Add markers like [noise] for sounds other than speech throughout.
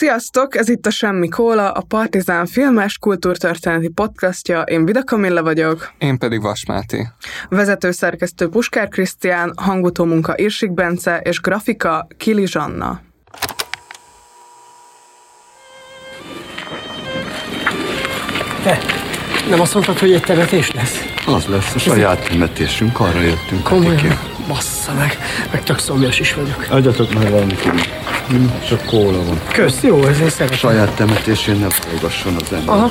Sziasztok, ez itt a Semmi Kóla, a Partizán filmes kultúrtörténeti podcastja. Én Vida Kamilla vagyok. Én pedig Vas Máté. Vezetőszerkesztő Puskár Krisztián, hangutó munka Irsik Bence és grafika Kili Zsanna. Te, nem azt mondtad, hogy egy temetés lesz? Az lesz a saját temetésünk, arra jöttünk. Komolyan? Atikém. Bassza meg, meg tök szomjas is vagyok. Adjatok már valamit, Hm, csak kóla van. Kösz, jó, ez én szeretem. Saját temetésén ne hallgasson az ember. Aha,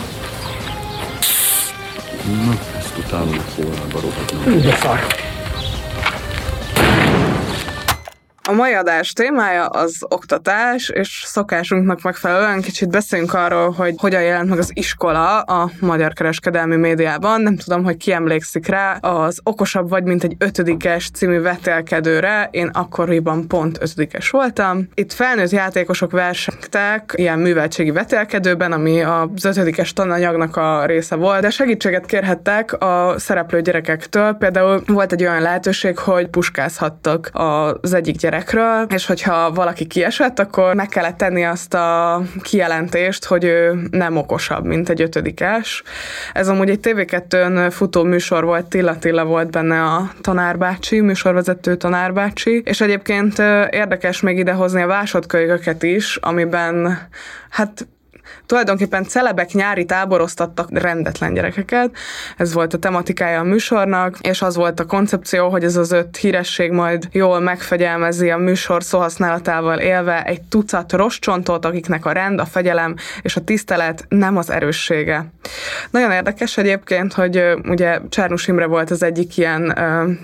Na, ezt utálom a kólába rohadnom. hú, de szar. A mai adás témája az oktatás, és szokásunknak megfelelően kicsit beszélünk arról, hogy hogyan jelent meg az iskola a magyar kereskedelmi médiában. Nem tudom, hogy ki emlékszik rá, az Okosabb vagy, mint egy ötödikes című vetélkedőre. Én akkoriban pont ötödikes voltam. Itt felnőtt játékosok versenytek ilyen műveltségi vetélkedőben, ami az ötödikes tananyagnak a része volt, de segítséget kérhettek a szereplő gyerekektől. Például volt egy olyan lehetőség, hogy puskázhattak az egyik gyerekről, és hogyha valaki kiesett, akkor meg kellett tenni azt a kijelentést, hogy ő nem okosabb, mint egy ötödikes. Ez amúgy egy TV2-n futó műsor volt, Tilla Tilla volt benne a tanárbácsi, műsorvezető tanárbácsi, és egyébként érdekes még idehozni a vásodkölyköket is, amiben hát tulajdonképpen celebek nyári táboroztattak rendetlen gyerekeket. Ez volt a tematikája a műsornak, és az volt a koncepció, hogy ez az öt híresség majd jól megfegyelmezi a műsor szóhasználatával élve egy tucat roscsontot, akiknek a rend, a fegyelem és a tisztelet nem az erőssége. Nagyon érdekes egyébként, hogy ugye Csárnus Imre volt az egyik ilyen,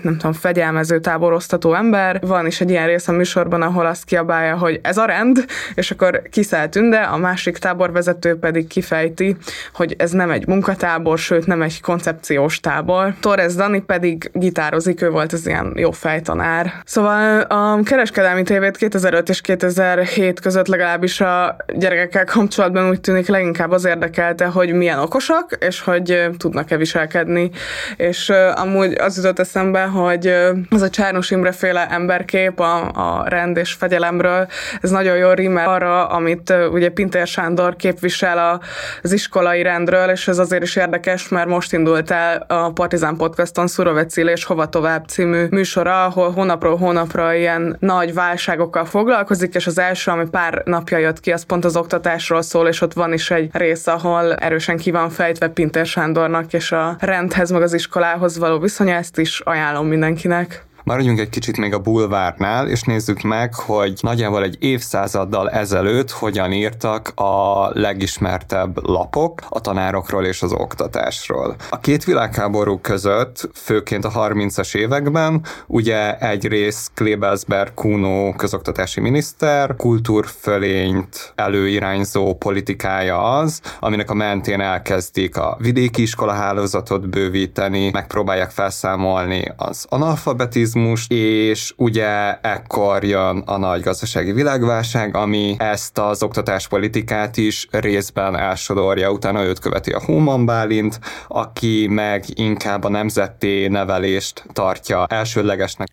nem tudom, fegyelmező táboroztató ember. Van is egy ilyen rész a műsorban, ahol azt kiabálja, hogy ez a rend, és akkor kiszáll Tünde, a másik táborvezető pedig kifejti, hogy ez nem egy munkatábor, sőt nem egy koncepciós tábor. Torres Dani pedig gitározik, ő volt az ilyen jó fejtanár. Szóval a kereskedelmi tévét 2005 és 2007 között legalábbis a gyerekekkel kapcsolatban úgy tűnik leginkább az érdekelte, hogy milyen okosak, és hogy tudnak-e viselkedni. És amúgy az jutott eszembe, hogy az a Csárnus Imre féle emberkép a, a rend és fegyelemről, ez nagyon jól rímel arra, amit ugye Pintér Sándor képvisel a, az iskolai rendről, és ez azért is érdekes, mert most indult el a Partizán Podcaston Szurovecil és Hova Tovább című műsora, ahol hónapról hónapra ilyen nagy válságokkal foglalkozik, és az első, ami pár napja jött ki, az pont az oktatásról szól, és ott van is egy rész, ahol erősen ki van fejtve Pintér Sándornak és a rendhez, meg az iskolához való viszonya, ezt is ajánlom mindenkinek. Maradjunk egy kicsit még a bulvárnál, és nézzük meg, hogy nagyjából egy évszázaddal ezelőtt hogyan írtak a legismertebb lapok a tanárokról és az oktatásról. A két világháború között, főként a 30-as években, ugye egyrészt Klebelsberg Kuno közoktatási miniszter kultúrfölényt előirányzó politikája az, aminek a mentén elkezdik a vidéki iskolahálózatot bővíteni, megpróbálják felszámolni az analfabetizmus, és ugye ekkor jön a nagy gazdasági világválság, ami ezt az oktatáspolitikát is részben elsodorja, utána őt követi a Human Bálint, aki meg inkább a nemzeti nevelést tartja elsődlegesnek.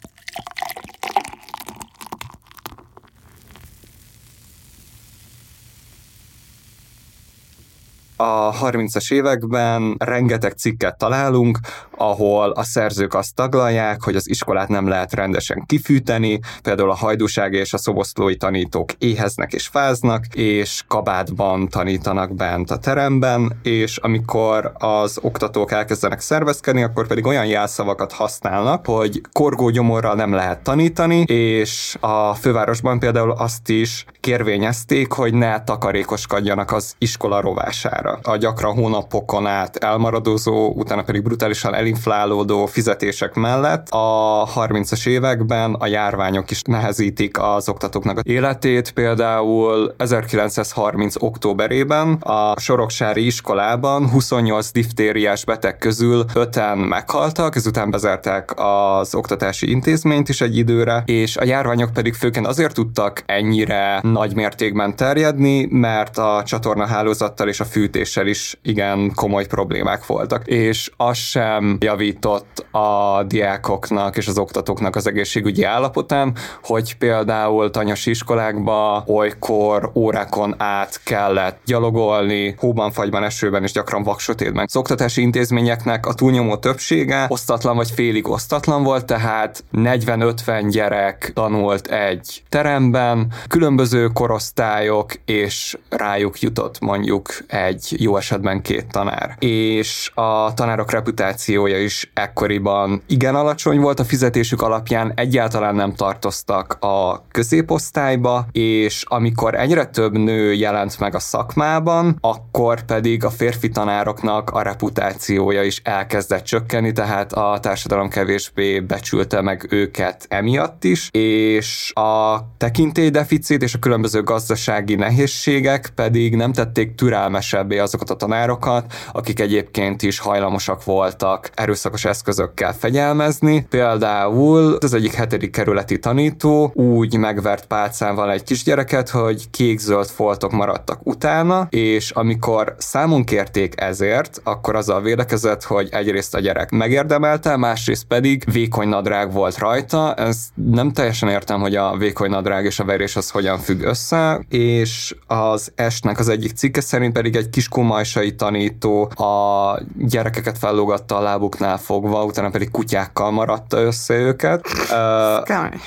A 30-as években rengeteg cikket találunk, ahol a szerzők azt taglalják, hogy az iskolát nem lehet rendesen kifűteni, például a hajdúsági és a szoboszlói tanítók éheznek és fáznak, és kabátban tanítanak bent a teremben, és amikor az oktatók elkezdenek szervezkedni, akkor pedig olyan jelszavakat használnak, hogy korgógyomorral nem lehet tanítani, és a fővárosban például azt is kérvényezték, hogy ne takarékoskodjanak az iskola rovására. A gyakran hónapokon át elmaradozó, utána pedig brutálisan elinflálódó fizetések mellett a 30-as években a járványok is nehezítik az oktatóknak az életét. Például 1930. októberében a Soroksári iskolában 28 diftériás beteg közül 5-en meghaltak, ezután bezárták az oktatási intézményt is egy időre, és a járványok pedig főként azért tudtak ennyire nagy mértékben terjedni, mert a csatornahálózattal és a fűtés kifűtéssel is igen komoly problémák voltak, és az sem javított a diákoknak és az oktatóknak az egészségügyi állapotán, hogy például tanyas iskolákba olykor órákon át kellett gyalogolni, hóban, fagyban, esőben és gyakran vaksötétben. Az oktatási intézményeknek a túlnyomó többsége osztatlan vagy félig osztatlan volt, tehát 40-50 gyerek tanult egy teremben, különböző korosztályok, és rájuk jutott mondjuk egy jó esetben két tanár. És a tanárok reputációja is ekkoriban igen alacsony volt a fizetésük alapján, egyáltalán nem tartoztak a középosztályba, és amikor egyre több nő jelent meg a szakmában, akkor pedig a férfi tanároknak a reputációja is elkezdett csökkenni, tehát a társadalom kevésbé becsülte meg őket emiatt is, és a tekintélydeficit és a különböző gazdasági nehézségek pedig nem tették türelmesebbé azokat a tanárokat, akik egyébként is hajlamosak voltak erőszakos eszközökkel fegyelmezni. Például az egyik hetedik kerületi tanító úgy megvert pálcával egy kisgyereket, hogy kék-zöld foltok maradtak utána, és amikor számon kérték ezért, akkor azzal védekezett, hogy egyrészt a gyerek megérdemelte, másrészt pedig vékony nadrág volt rajta. Ez nem teljesen értem, hogy a vékony nadrág és a verés az hogyan függ össze, és az esnek az egyik cikke szerint pedig egy kiskumajsai tanító a gyerekeket fellógatta a lábuknál fogva, utána pedig kutyákkal maratta össze őket.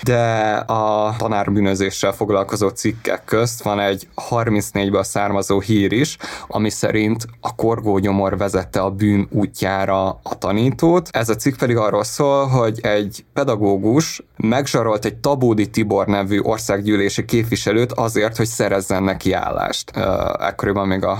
De a tanárbűnözéssel foglalkozó cikkek közt van egy 34-ből származó hír is, ami szerint a korgógyomor vezette a bűn útjára a tanítót. Ez a cikk pedig arról szól, hogy egy pedagógus megzsarolt egy Tabódi Tibor nevű országgyűlési képviselőt azért, hogy szerezzen neki állást. Ekkoriban még a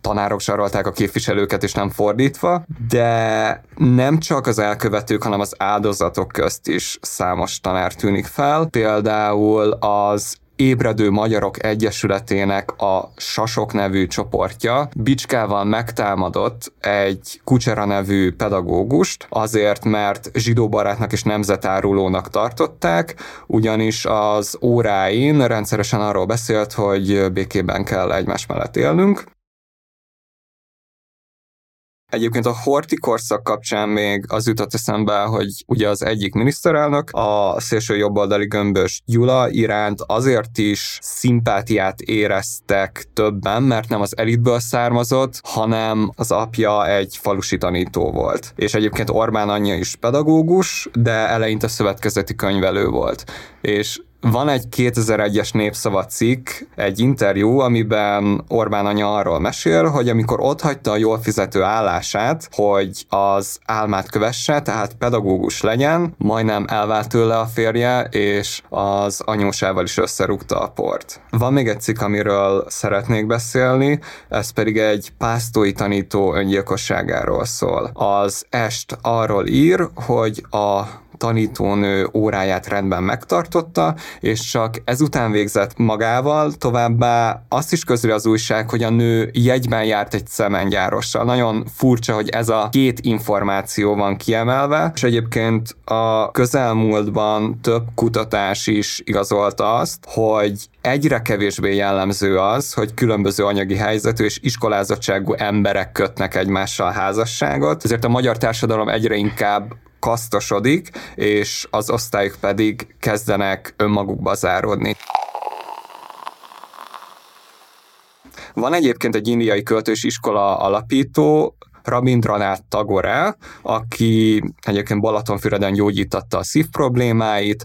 tanárok zsarolták a képviselőket, és nem fordítva, de nem csak az elkövetők, hanem az áldozatok közt is számos tanár tűnik fel. Például az Ébredő Magyarok Egyesületének a Sasok nevű csoportja bicskával megtámadott egy Kucsera nevű pedagógust, azért, mert zsidóbarátnak és nemzetárulónak tartották, ugyanis az óráin rendszeresen arról beszélt, hogy békében kell egymás mellett élnünk, Egyébként a Horti korszak kapcsán még az jutott eszembe, hogy ugye az egyik miniszterelnök a szélső jobboldali gömbös Gyula iránt azért is szimpátiát éreztek többen, mert nem az elitből származott, hanem az apja egy falusi tanító volt. És egyébként Orbán anyja is pedagógus, de eleinte szövetkezeti könyvelő volt. És van egy 2001-es népszava cikk, egy interjú, amiben Orbán anya arról mesél, hogy amikor ott hagyta a jól fizető állását, hogy az álmát kövesse, tehát pedagógus legyen, majdnem elvált tőle a férje, és az anyósával is összerúgta a port. Van még egy cikk, amiről szeretnék beszélni, ez pedig egy pásztói tanító öngyilkosságáról szól. Az est arról ír, hogy a tanítónő óráját rendben megtartotta, és csak ezután végzett magával, továbbá azt is közül az újság, hogy a nő jegyben járt egy szemengyárossal. Nagyon furcsa, hogy ez a két információ van kiemelve, és egyébként a közelmúltban több kutatás is igazolta azt, hogy egyre kevésbé jellemző az, hogy különböző anyagi helyzetű és iskolázottságú emberek kötnek egymással házasságot, ezért a magyar társadalom egyre inkább kasztosodik, és az osztályok pedig kezdenek önmagukba záródni. Van egyébként egy indiai költős iskola alapító, Rabindranath Tagore, aki egyébként Balatonfüreden gyógyítatta a szív problémáit,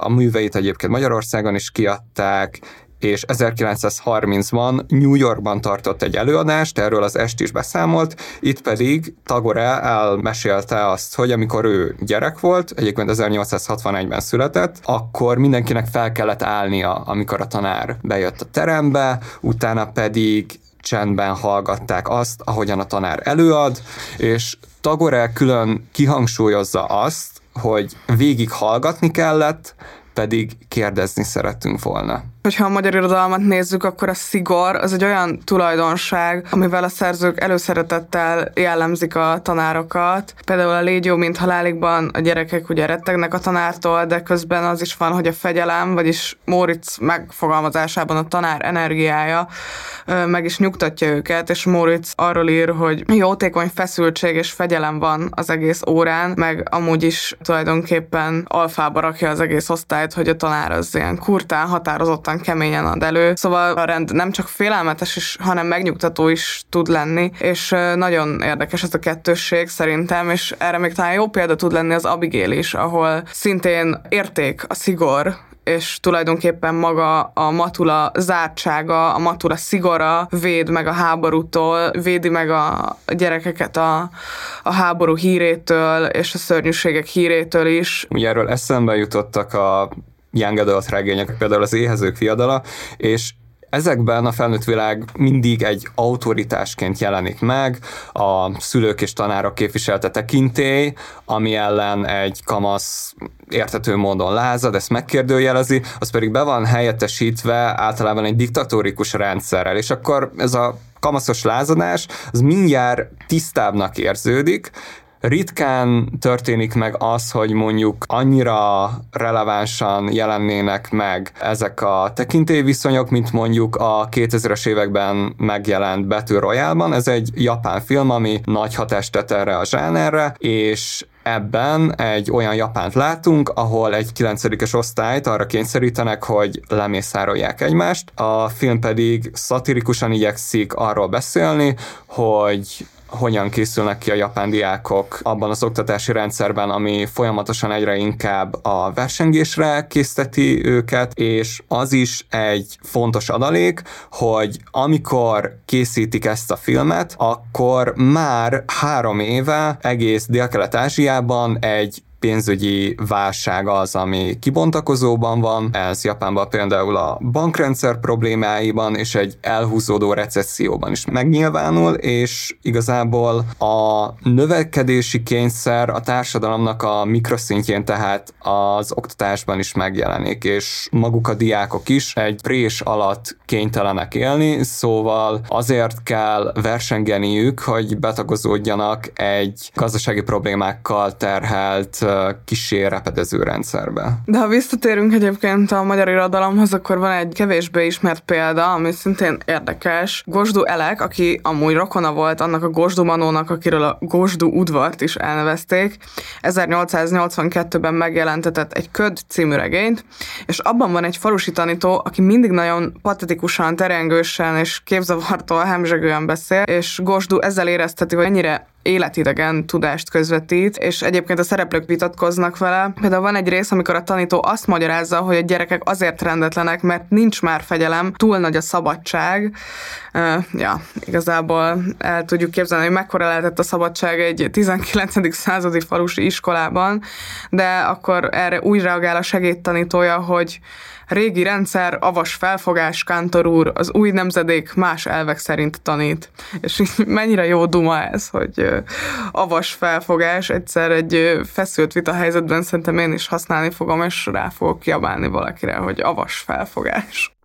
a műveit egyébként Magyarországon is kiadták, és 1930-ban New Yorkban tartott egy előadást, erről az est is beszámolt, itt pedig Tagore elmesélte azt, hogy amikor ő gyerek volt, egyébként 1861-ben született, akkor mindenkinek fel kellett állnia, amikor a tanár bejött a terembe, utána pedig csendben hallgatták azt, ahogyan a tanár előad, és Tagore külön kihangsúlyozza azt, hogy végig hallgatni kellett, pedig kérdezni szerettünk volna. Hogyha a magyar irodalmat nézzük, akkor a szigor az egy olyan tulajdonság, amivel a szerzők előszeretettel jellemzik a tanárokat. Például a Légy jó, mint halálikban a gyerekek ugye rettegnek a tanártól, de közben az is van, hogy a fegyelem, vagyis Móricz megfogalmazásában a tanár energiája meg is nyugtatja őket, és Móricz arról ír, hogy jótékony feszültség és fegyelem van az egész órán, meg amúgy is tulajdonképpen alfába rakja az egész osztályt, hogy a tanár az ilyen kurtán, határozottan, keményen ad elő. Szóval a rend nem csak félelmetes is, hanem megnyugtató is tud lenni, és nagyon érdekes ez a kettősség szerintem, és erre még talán jó példa tud lenni az Abigail is, ahol szintén érték a szigor, és tulajdonképpen maga a matula zártsága, a matula szigora véd meg a háborútól, védi meg a gyerekeket a, a háború hírétől és a szörnyűségek hírétől is. Ugye erről eszembe jutottak a young adult regények, például az éhezők fiadala, és Ezekben a felnőtt világ mindig egy autoritásként jelenik meg, a szülők és tanárok képviselte tekintély, ami ellen egy kamasz értető módon lázad, ezt megkérdőjelezi, az pedig be van helyettesítve általában egy diktatórikus rendszerrel, és akkor ez a kamaszos lázadás, az mindjárt tisztábbnak érződik, ritkán történik meg az, hogy mondjuk annyira relevánsan jelennének meg ezek a tekintélyviszonyok, mint mondjuk a 2000-es években megjelent Battle Royale-ban. Ez egy japán film, ami nagy hatást tett erre a zsánerre, és ebben egy olyan japánt látunk, ahol egy 9 osztályt arra kényszerítenek, hogy lemészárolják egymást. A film pedig szatirikusan igyekszik arról beszélni, hogy hogyan készülnek ki a japán diákok abban az oktatási rendszerben, ami folyamatosan egyre inkább a versengésre készteti őket, és az is egy fontos adalék, hogy amikor készítik ezt a filmet, akkor már három éve egész Dél-Kelet-Ázsiában egy pénzügyi válság az, ami kibontakozóban van, ez Japánban például a bankrendszer problémáiban és egy elhúzódó recesszióban is megnyilvánul, és igazából a növekedési kényszer a társadalomnak a mikroszintjén, tehát az oktatásban is megjelenik, és maguk a diákok is egy prés alatt kénytelenek élni, szóval azért kell versengeniük, hogy betagozódjanak egy gazdasági problémákkal terhelt kisé repedező rendszerbe. De ha visszatérünk egyébként a magyar irodalomhoz, akkor van egy kevésbé ismert példa, ami szintén érdekes. Gosdu Elek, aki amúgy rokona volt annak a Gosdu Manónak, akiről a Gosdu udvart is elnevezték, 1882-ben megjelentetett egy Köd című regényt, és abban van egy falusi tanító, aki mindig nagyon patetikusan, terengősen és képzavartól [laughs] hemzsegően beszél, és Gosdu ezzel érezteti, hogy ennyire életidegen tudást közvetít, és egyébként a szereplők vitatkoznak vele. Például van egy rész, amikor a tanító azt magyarázza, hogy a gyerekek azért rendetlenek, mert nincs már fegyelem, túl nagy a szabadság. Uh, ja, igazából el tudjuk képzelni, hogy mekkora lehetett a szabadság egy 19. századi falusi iskolában, de akkor erre úgy reagál a segédtanítója, hogy régi rendszer, avas felfogás, Kántor úr, az új nemzedék más elvek szerint tanít. És [laughs] mennyire jó duma ez, hogy avas felfogás, egyszer egy feszült vita helyzetben szerintem én is használni fogom, és rá fogok kiabálni valakire, hogy avas felfogás.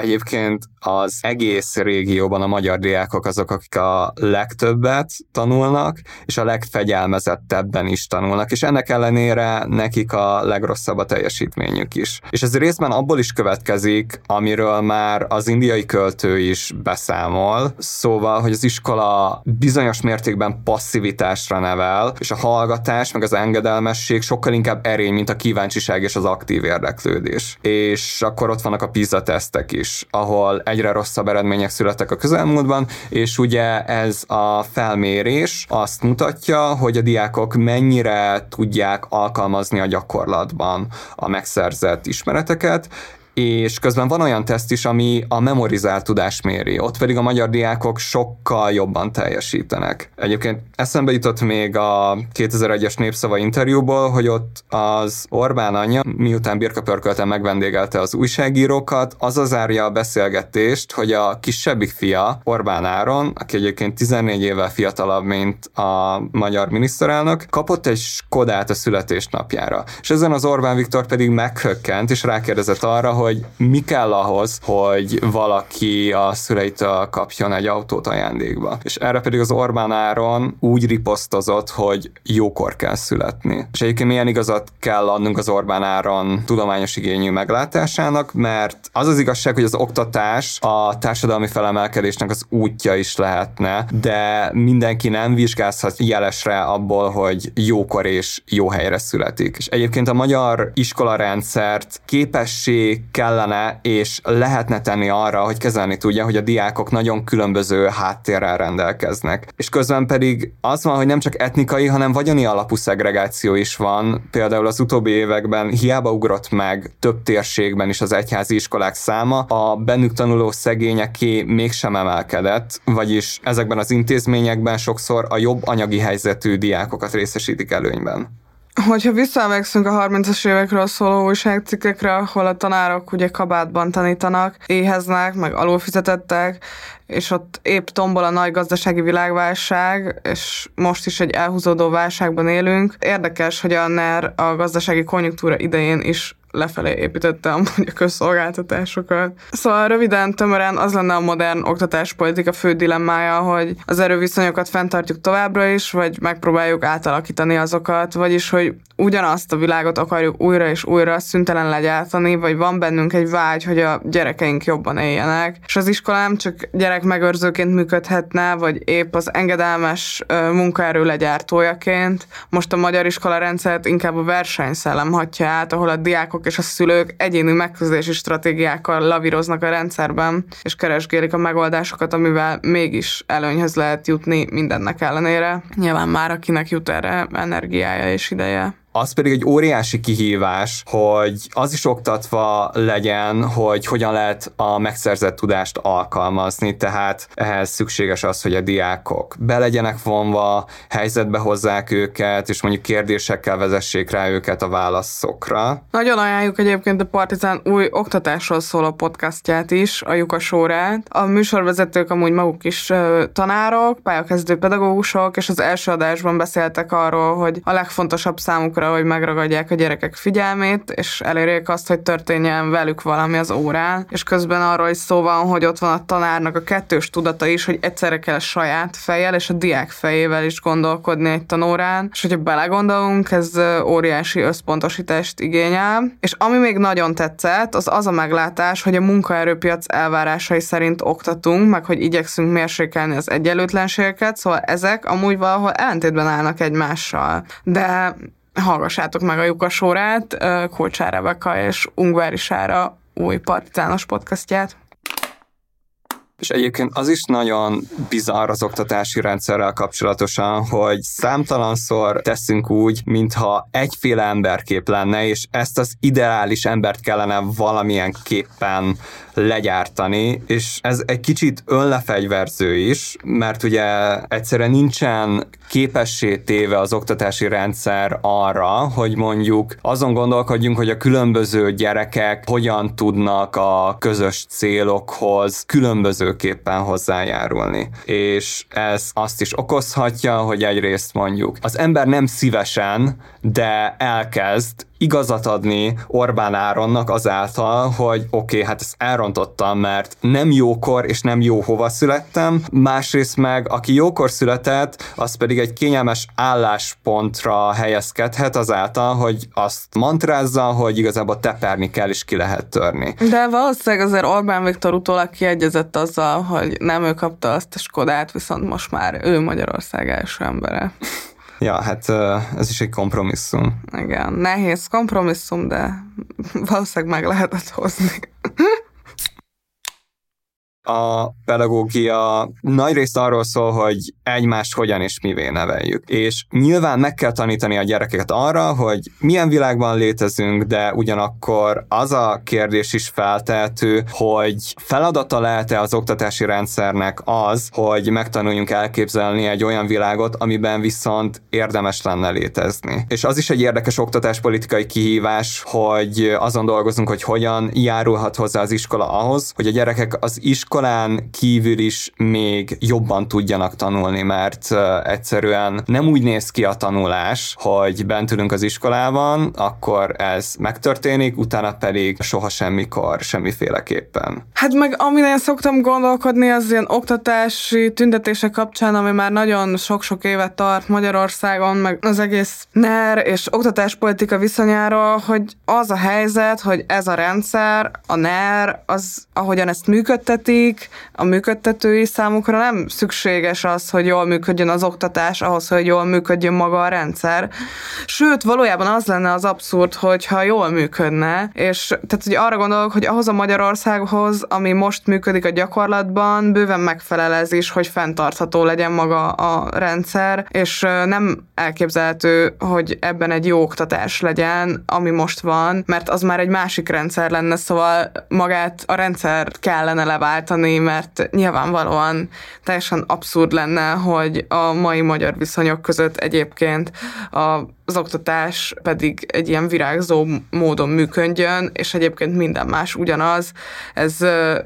Egyébként az egész régióban a magyar diákok azok, akik a legtöbbet tanulnak, és a legfegyelmezettebben is tanulnak, és ennek ellenére nekik a legrosszabb a teljesítményük is. És ez részben abból is következik, amiről már az indiai költő is beszámol, szóval, hogy az iskola bizonyos mértékben passzivitásra nevel, és a hallgatás, meg az engedelmesség sokkal inkább erény, mint a kíváncsiság és az aktív érdeklődés. És akkor ott vannak a PISA tesztek is, is, ahol egyre rosszabb eredmények születtek a közelmúltban, és ugye ez a felmérés azt mutatja, hogy a diákok mennyire tudják alkalmazni a gyakorlatban a megszerzett ismereteket, és közben van olyan teszt is, ami a memorizált tudást méri, ott pedig a magyar diákok sokkal jobban teljesítenek. Egyébként eszembe jutott még a 2001-es népszava interjúból, hogy ott az Orbán anyja, miután Birka Pörkölten megvendégelte az újságírókat, az az zárja a beszélgetést, hogy a kisebbik fia, Orbán Áron, aki egyébként 14 évvel fiatalabb, mint a magyar miniszterelnök, kapott egy Skodát a születésnapjára. És ezen az Orbán Viktor pedig meghökkent, és rákérdezett arra, hogy hogy mi kell ahhoz, hogy valaki a szüleitől kapjon egy autót ajándékba. És erre pedig az Orbán Áron úgy riposztozott, hogy jókor kell születni. És egyébként milyen igazat kell adnunk az Orbán Áron tudományos igényű meglátásának, mert az az igazság, hogy az oktatás a társadalmi felemelkedésnek az útja is lehetne, de mindenki nem vizsgázhat jelesre abból, hogy jókor és jó helyre születik. És egyébként a magyar iskolarendszert képessé kellene és lehetne tenni arra, hogy kezelni tudja, hogy a diákok nagyon különböző háttérrel rendelkeznek. És közben pedig az van, hogy nem csak etnikai, hanem vagyoni alapú szegregáció is van. Például az utóbbi években hiába ugrott meg több térségben is az egyházi iskolák száma, a bennük tanuló szegényeké mégsem emelkedett, vagyis ezekben az intézményekben sokszor a jobb anyagi helyzetű diákokat részesítik előnyben. Hogyha visszaemlékszünk a 30-as évekről szóló újságcikkekre, ahol a tanárok ugye kabátban tanítanak, éheznek, meg alulfizetettek, és ott épp tombol a nagy gazdasági világválság, és most is egy elhúzódó válságban élünk. Érdekes, hogy a NER a gazdasági konjunktúra idején is lefelé építette amúgy [laughs] a közszolgáltatásokat. Szóval röviden, tömören az lenne a modern oktatáspolitika fő dilemmája, hogy az erőviszonyokat fenntartjuk továbbra is, vagy megpróbáljuk átalakítani azokat, vagyis hogy ugyanazt a világot akarjuk újra és újra szüntelen legyártani, vagy van bennünk egy vágy, hogy a gyerekeink jobban éljenek. És az iskolám csak gyerek megőrzőként működhetne, vagy épp az engedelmes munkaerő legyártójaként. Most a magyar iskola rendszert inkább a versenyszellem hatja át, ahol a diákok és a szülők egyéni megközdési stratégiákkal lavíroznak a rendszerben, és keresgélik a megoldásokat, amivel mégis előnyhöz lehet jutni mindennek ellenére. Nyilván már akinek jut erre energiája és ideje az pedig egy óriási kihívás, hogy az is oktatva legyen, hogy hogyan lehet a megszerzett tudást alkalmazni, tehát ehhez szükséges az, hogy a diákok be legyenek vonva, helyzetbe hozzák őket, és mondjuk kérdésekkel vezessék rá őket a válaszokra. Nagyon ajánljuk egyébként a Partizán új oktatásról szóló podcastját is, a Juka Sórát. A műsorvezetők amúgy maguk is tanárok, pályakezdő pedagógusok, és az első adásban beszéltek arról, hogy a legfontosabb számukra arra, hogy megragadják a gyerekek figyelmét, és elérjék azt, hogy történjen velük valami az órán, és közben arról is szó van, hogy ott van a tanárnak a kettős tudata is, hogy egyszerre kell a saját fejjel és a diák fejével is gondolkodni egy tanórán, és hogyha belegondolunk, ez óriási összpontosítást igényel. És ami még nagyon tetszett, az az a meglátás, hogy a munkaerőpiac elvárásai szerint oktatunk, meg hogy igyekszünk mérsékelni az egyenlőtlenségeket, szóval ezek amúgy valahol ellentétben állnak egymással. De hallgassátok meg a Jukasórát, Kulcsár Rebeka és Ungvári Sára új partizános podcastját. És egyébként az is nagyon bizarr az oktatási rendszerrel kapcsolatosan, hogy számtalanszor teszünk úgy, mintha egyféle emberkép lenne, és ezt az ideális embert kellene valamilyen képpen legyártani, és ez egy kicsit önlefegyverző is, mert ugye egyszerűen nincsen képessé téve az oktatási rendszer arra, hogy mondjuk azon gondolkodjunk, hogy a különböző gyerekek hogyan tudnak a közös célokhoz különbözőképpen hozzájárulni. És ez azt is okozhatja, hogy egyrészt mondjuk az ember nem szívesen, de elkezd igazat adni Orbán Áronnak azáltal, hogy oké, okay, hát ezt elrontottam, mert nem jókor és nem jó hova születtem, másrészt meg aki jókor született, az pedig egy kényelmes álláspontra helyezkedhet azáltal, hogy azt mantrázza, hogy igazából teperni kell és ki lehet törni. De valószínűleg azért Orbán Viktor utólag kiegyezett azzal, hogy nem ő kapta azt a Skodát, viszont most már ő Magyarország első embere. Ja, hát ez is egy kompromisszum. Igen, nehéz kompromisszum, de valószínűleg meg lehetett hozni a pedagógia nagyrészt arról szól, hogy egymást hogyan és mivé neveljük. És nyilván meg kell tanítani a gyerekeket arra, hogy milyen világban létezünk, de ugyanakkor az a kérdés is feltehető, hogy feladata lehet-e az oktatási rendszernek az, hogy megtanuljunk elképzelni egy olyan világot, amiben viszont érdemes lenne létezni. És az is egy érdekes oktatáspolitikai kihívás, hogy azon dolgozunk, hogy hogyan járulhat hozzá az iskola ahhoz, hogy a gyerekek az iskola iskolán kívül is még jobban tudjanak tanulni, mert egyszerűen nem úgy néz ki a tanulás, hogy bent ülünk az iskolában, akkor ez megtörténik, utána pedig soha semmikor, semmiféleképpen. Hát meg amin én szoktam gondolkodni, az ilyen oktatási tüntetések kapcsán, ami már nagyon sok-sok évet tart Magyarországon, meg az egész NER és oktatáspolitika viszonyáról, hogy az a helyzet, hogy ez a rendszer, a NER, az ahogyan ezt működtetik, a működtetői számukra nem szükséges az, hogy jól működjön az oktatás ahhoz, hogy jól működjön maga a rendszer. Sőt, valójában az lenne az abszurd, hogyha jól működne, és tehát hogy arra gondolok, hogy ahhoz a Magyarországhoz, ami most működik a gyakorlatban, bőven megfelel ez is, hogy fenntartható legyen maga a rendszer, és nem elképzelhető, hogy ebben egy jó oktatás legyen, ami most van, mert az már egy másik rendszer lenne, szóval magát a rendszer kellene leváltani, mert nyilvánvalóan teljesen abszurd lenne, hogy a mai magyar viszonyok között egyébként az oktatás pedig egy ilyen virágzó módon működjön, és egyébként minden más ugyanaz. Ez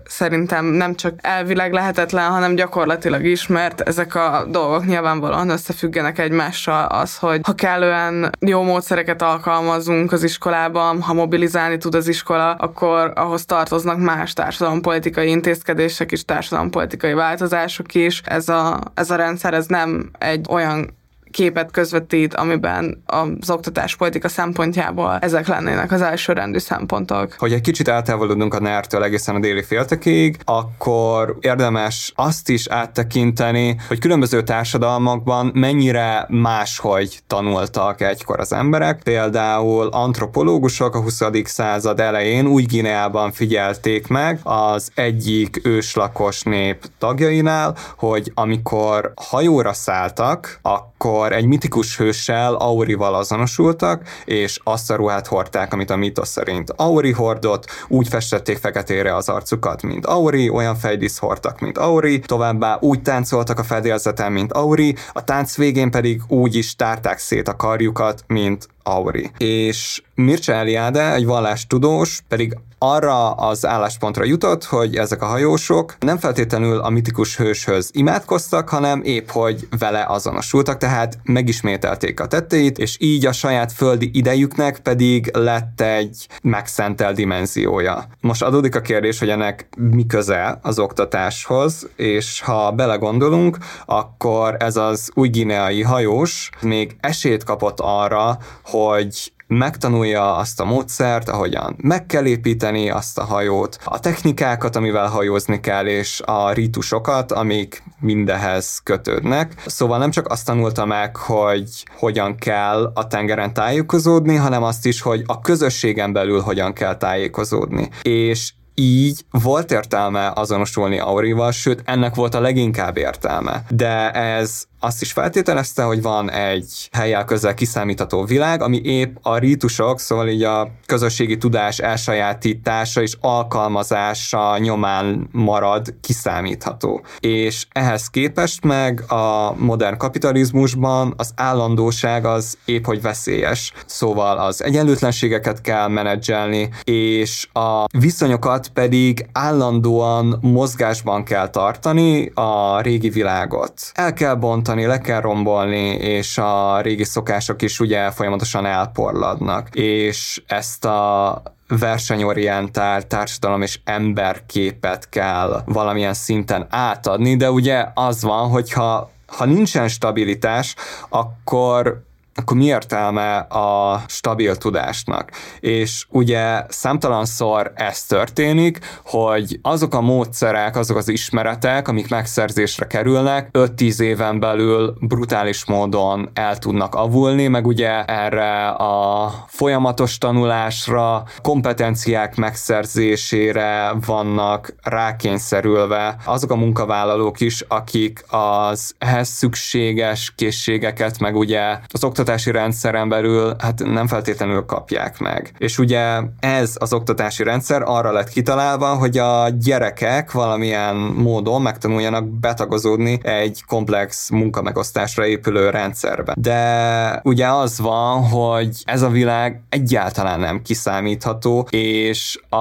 szerintem nem csak elvileg lehetetlen, hanem gyakorlatilag is, mert ezek a dolgok nyilvánvalóan összefüggenek egymással az, hogy ha kellően jó módszereket alkalmazunk az iskolában, ha mobilizálni tud az iskola, akkor ahhoz tartoznak más társadalompolitikai intézkedések is, társadalompolitikai változások is. Ez a, ez a rendszer, ez nem egy olyan képet közvetít, amiben az oktatás politika szempontjából ezek lennének az elsőrendű szempontok. Hogy egy kicsit eltávolodunk a ner egészen a déli féltekig, akkor érdemes azt is áttekinteni, hogy különböző társadalmakban mennyire máshogy tanultak egykor az emberek. Például antropológusok a 20. század elején új Gineában figyelték meg az egyik őslakos nép tagjainál, hogy amikor hajóra szálltak, akkor akkor egy mitikus hőssel, Aurival azonosultak, és azt a ruhát hordták, amit a mitosz szerint Auri hordott, úgy festették feketére az arcukat, mint Auri, olyan fejdísz hordtak, mint Auri, továbbá úgy táncoltak a fedélzeten, mint Auri, a tánc végén pedig úgy is tárták szét a karjukat, mint Auri. És Mircea Eliade, egy vallástudós, pedig arra az álláspontra jutott, hogy ezek a hajósok nem feltétlenül a mitikus hőshöz imádkoztak, hanem épp hogy vele azonosultak, tehát megismételték a tetteit, és így a saját földi idejüknek pedig lett egy megszentelt dimenziója. Most adódik a kérdés, hogy ennek mi köze az oktatáshoz, és ha belegondolunk, akkor ez az új gineai hajós még esélyt kapott arra, hogy megtanulja azt a módszert, ahogyan meg kell építeni azt a hajót, a technikákat, amivel hajózni kell, és a rítusokat, amik mindehez kötődnek. Szóval nem csak azt tanulta meg, hogy hogyan kell a tengeren tájékozódni, hanem azt is, hogy a közösségen belül hogyan kell tájékozódni. És így volt értelme azonosulni Aurival, sőt, ennek volt a leginkább értelme. De ez azt is feltételezte, hogy van egy helyel közel kiszámítható világ, ami épp a rítusok, szóval így a közösségi tudás elsajátítása és alkalmazása nyomán marad kiszámítható. És ehhez képest meg a modern kapitalizmusban az állandóság az épp hogy veszélyes. Szóval az egyenlőtlenségeket kell menedzselni, és a viszonyokat pedig állandóan mozgásban kell tartani a régi világot. El kell bontani rontani, le kell rombolni, és a régi szokások is ugye folyamatosan elporladnak. És ezt a versenyorientált társadalom és emberképet kell valamilyen szinten átadni, de ugye az van, hogyha ha nincsen stabilitás, akkor akkor mi értelme a stabil tudásnak? És ugye számtalanszor ez történik, hogy azok a módszerek, azok az ismeretek, amik megszerzésre kerülnek, 5-10 éven belül brutális módon el tudnak avulni, meg ugye erre a folyamatos tanulásra, kompetenciák megszerzésére vannak rákényszerülve azok a munkavállalók is, akik az ehhez szükséges készségeket, meg ugye az oktatás oktatási rendszeren belül hát nem feltétlenül kapják meg. És ugye ez az oktatási rendszer arra lett kitalálva, hogy a gyerekek valamilyen módon megtanuljanak betagozódni egy komplex munkamegosztásra épülő rendszerbe. De ugye az van, hogy ez a világ egyáltalán nem kiszámítható, és a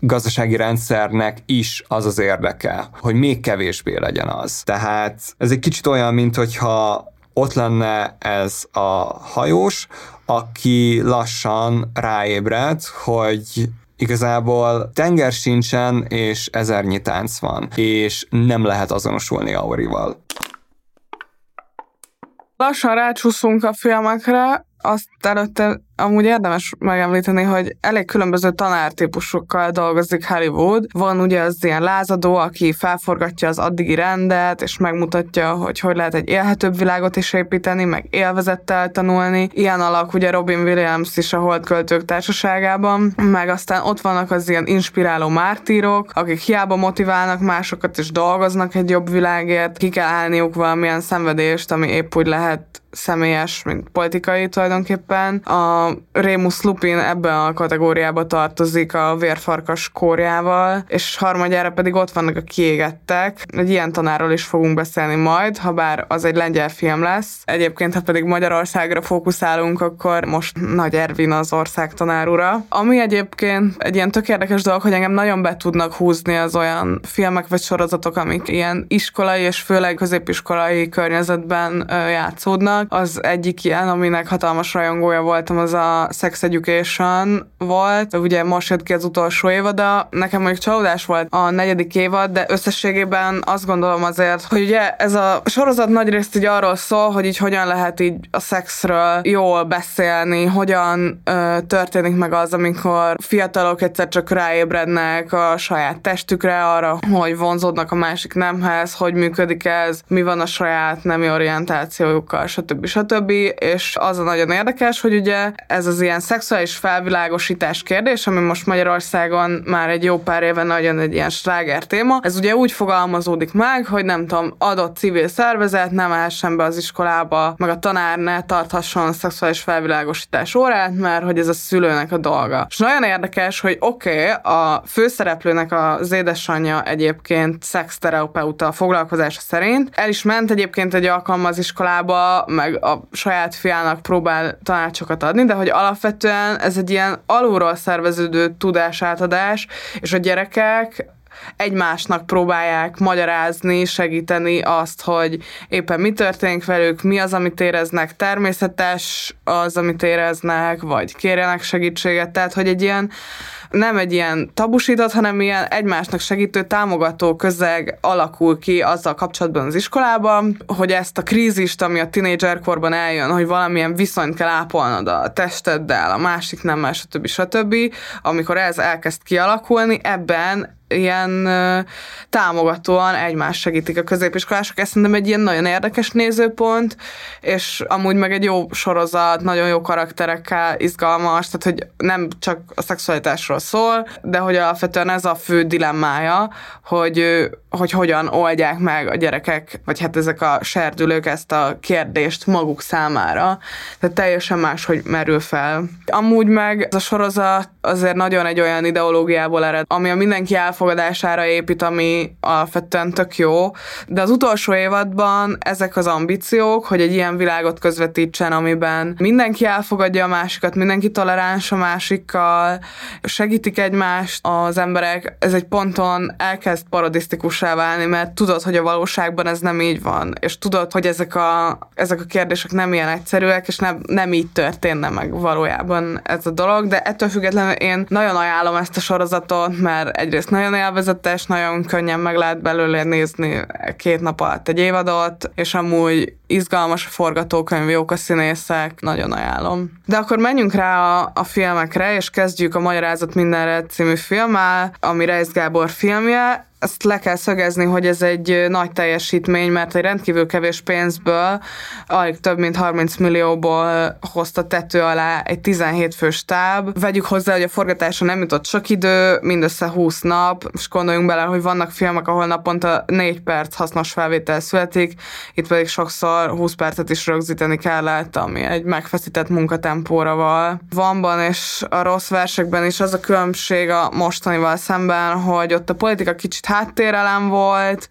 gazdasági rendszernek is az az érdeke, hogy még kevésbé legyen az. Tehát ez egy kicsit olyan, mint hogyha ott lenne ez a hajós, aki lassan ráébred, hogy igazából tenger sincsen, és ezernyi tánc van, és nem lehet azonosulni Aurival. Lassan rácsúszunk a filmekre, azt előtte amúgy érdemes megemlíteni, hogy elég különböző tanártípusokkal dolgozik Hollywood. Van ugye az ilyen lázadó, aki felforgatja az addigi rendet, és megmutatja, hogy hogy lehet egy élhetőbb világot is építeni, meg élvezettel tanulni. Ilyen alak ugye Robin Williams is a Holdköltők társaságában, meg aztán ott vannak az ilyen inspiráló mártírok, akik hiába motiválnak másokat, és dolgoznak egy jobb világért, ki kell állniuk valamilyen szenvedést, ami épp úgy lehet személyes, mint politikai tulajdonképpen. A Rémus Lupin ebben a kategóriába tartozik a vérfarkas kórjával, és harmadjára pedig ott vannak a kiégettek. Egy ilyen tanáról is fogunk beszélni majd, ha bár az egy lengyel film lesz. Egyébként, ha pedig Magyarországra fókuszálunk, akkor most Nagy Ervin az ország tanárura. Ami egyébként egy ilyen tök érdekes dolog, hogy engem nagyon be tudnak húzni az olyan filmek vagy sorozatok, amik ilyen iskolai és főleg középiskolai környezetben játszódnak. Az egyik ilyen, aminek hatalmas rajongója voltam, az a Sex Education volt. Ugye most jött ki az utolsó évada. Nekem mondjuk csalódás volt a negyedik évad, de összességében azt gondolom azért, hogy ugye ez a sorozat nagyrészt így arról szól, hogy így hogyan lehet így a szexről jól beszélni, hogyan ö, történik meg az, amikor fiatalok egyszer csak ráébrednek a saját testükre, arra, hogy vonzódnak a másik nemhez, hogy működik ez, mi van a saját nemi orientációjukkal, stb. stb. És az a nagyon érdekes, hogy ugye ez az ilyen szexuális felvilágosítás kérdés, ami most Magyarországon már egy jó pár éve nagyon egy ilyen sláger téma. Ez ugye úgy fogalmazódik meg, hogy nem tudom, adott civil szervezet nem essen be az iskolába, meg a tanár ne tarthasson szexuális felvilágosítás órát, mert hogy ez a szülőnek a dolga. És nagyon érdekes, hogy oké, okay, a főszereplőnek az édesanyja egyébként szexterapeuta foglalkozása szerint, el is ment egyébként egy alkalma az iskolába, meg a saját fiának próbál tanácsokat adni, de hogy alapvetően ez egy ilyen alulról szerveződő tudásátadás, és a gyerekek egymásnak próbálják magyarázni, segíteni azt, hogy éppen mi történik velük, mi az, amit éreznek, természetes az, amit éreznek, vagy kérjenek segítséget, tehát hogy egy ilyen nem egy ilyen tabusított, hanem ilyen egymásnak segítő, támogató közeg alakul ki azzal kapcsolatban az iskolában, hogy ezt a krízist, ami a tinédzserkorban eljön, hogy valamilyen viszonyt kell ápolnod a testeddel, a másik nemmel, stb. stb. Amikor ez elkezd kialakulni, ebben ilyen támogatóan egymást segítik a középiskolások. Ez szerintem egy ilyen nagyon érdekes nézőpont, és amúgy meg egy jó sorozat, nagyon jó karakterekkel, izgalmas, tehát hogy nem csak a szexualitásról szól, de hogy alapvetően ez a fő dilemmája, hogy, hogy hogyan oldják meg a gyerekek, vagy hát ezek a serdülők ezt a kérdést maguk számára. Tehát teljesen más, hogy merül fel. Amúgy meg ez a sorozat azért nagyon egy olyan ideológiából ered, ami a mindenki elfogadására épít, ami alapvetően tök jó, de az utolsó évadban ezek az ambíciók, hogy egy ilyen világot közvetítsen, amiben mindenki elfogadja a másikat, mindenki toleráns a másikkal, segítik egymást az emberek, ez egy ponton elkezd parodisztikussá válni, mert tudod, hogy a valóságban ez nem így van, és tudod, hogy ezek a, ezek a kérdések nem ilyen egyszerűek, és nem, nem így történne meg valójában ez a dolog, de ettől függetlenül én nagyon ajánlom ezt a sorozatot, mert egyrészt nagyon élvezetes, nagyon könnyen meg lehet belőle nézni két nap alatt egy évadot, és amúgy izgalmas a forgatókönyv, jók a színészek, nagyon ajánlom. De akkor menjünk rá a, a filmekre, és kezdjük a Magyarázat mindenre című filmmel, ami Reis Gábor filmje. Ezt le kell szögezni, hogy ez egy nagy teljesítmény, mert egy rendkívül kevés pénzből, alig több mint 30 millióból hozta tető alá egy 17 fős táb. Vegyük hozzá, hogy a forgatásra nem jutott sok idő, mindössze 20 nap, és gondoljunk bele, hogy vannak filmek, ahol naponta 4 perc hasznos felvétel születik, itt pedig sokszor 20 percet is rögzíteni kellett, ami egy megfeszített munkatempóra val. Vanban és a rossz versekben is az a különbség a mostanival szemben, hogy ott a politika kicsit háttérelem volt,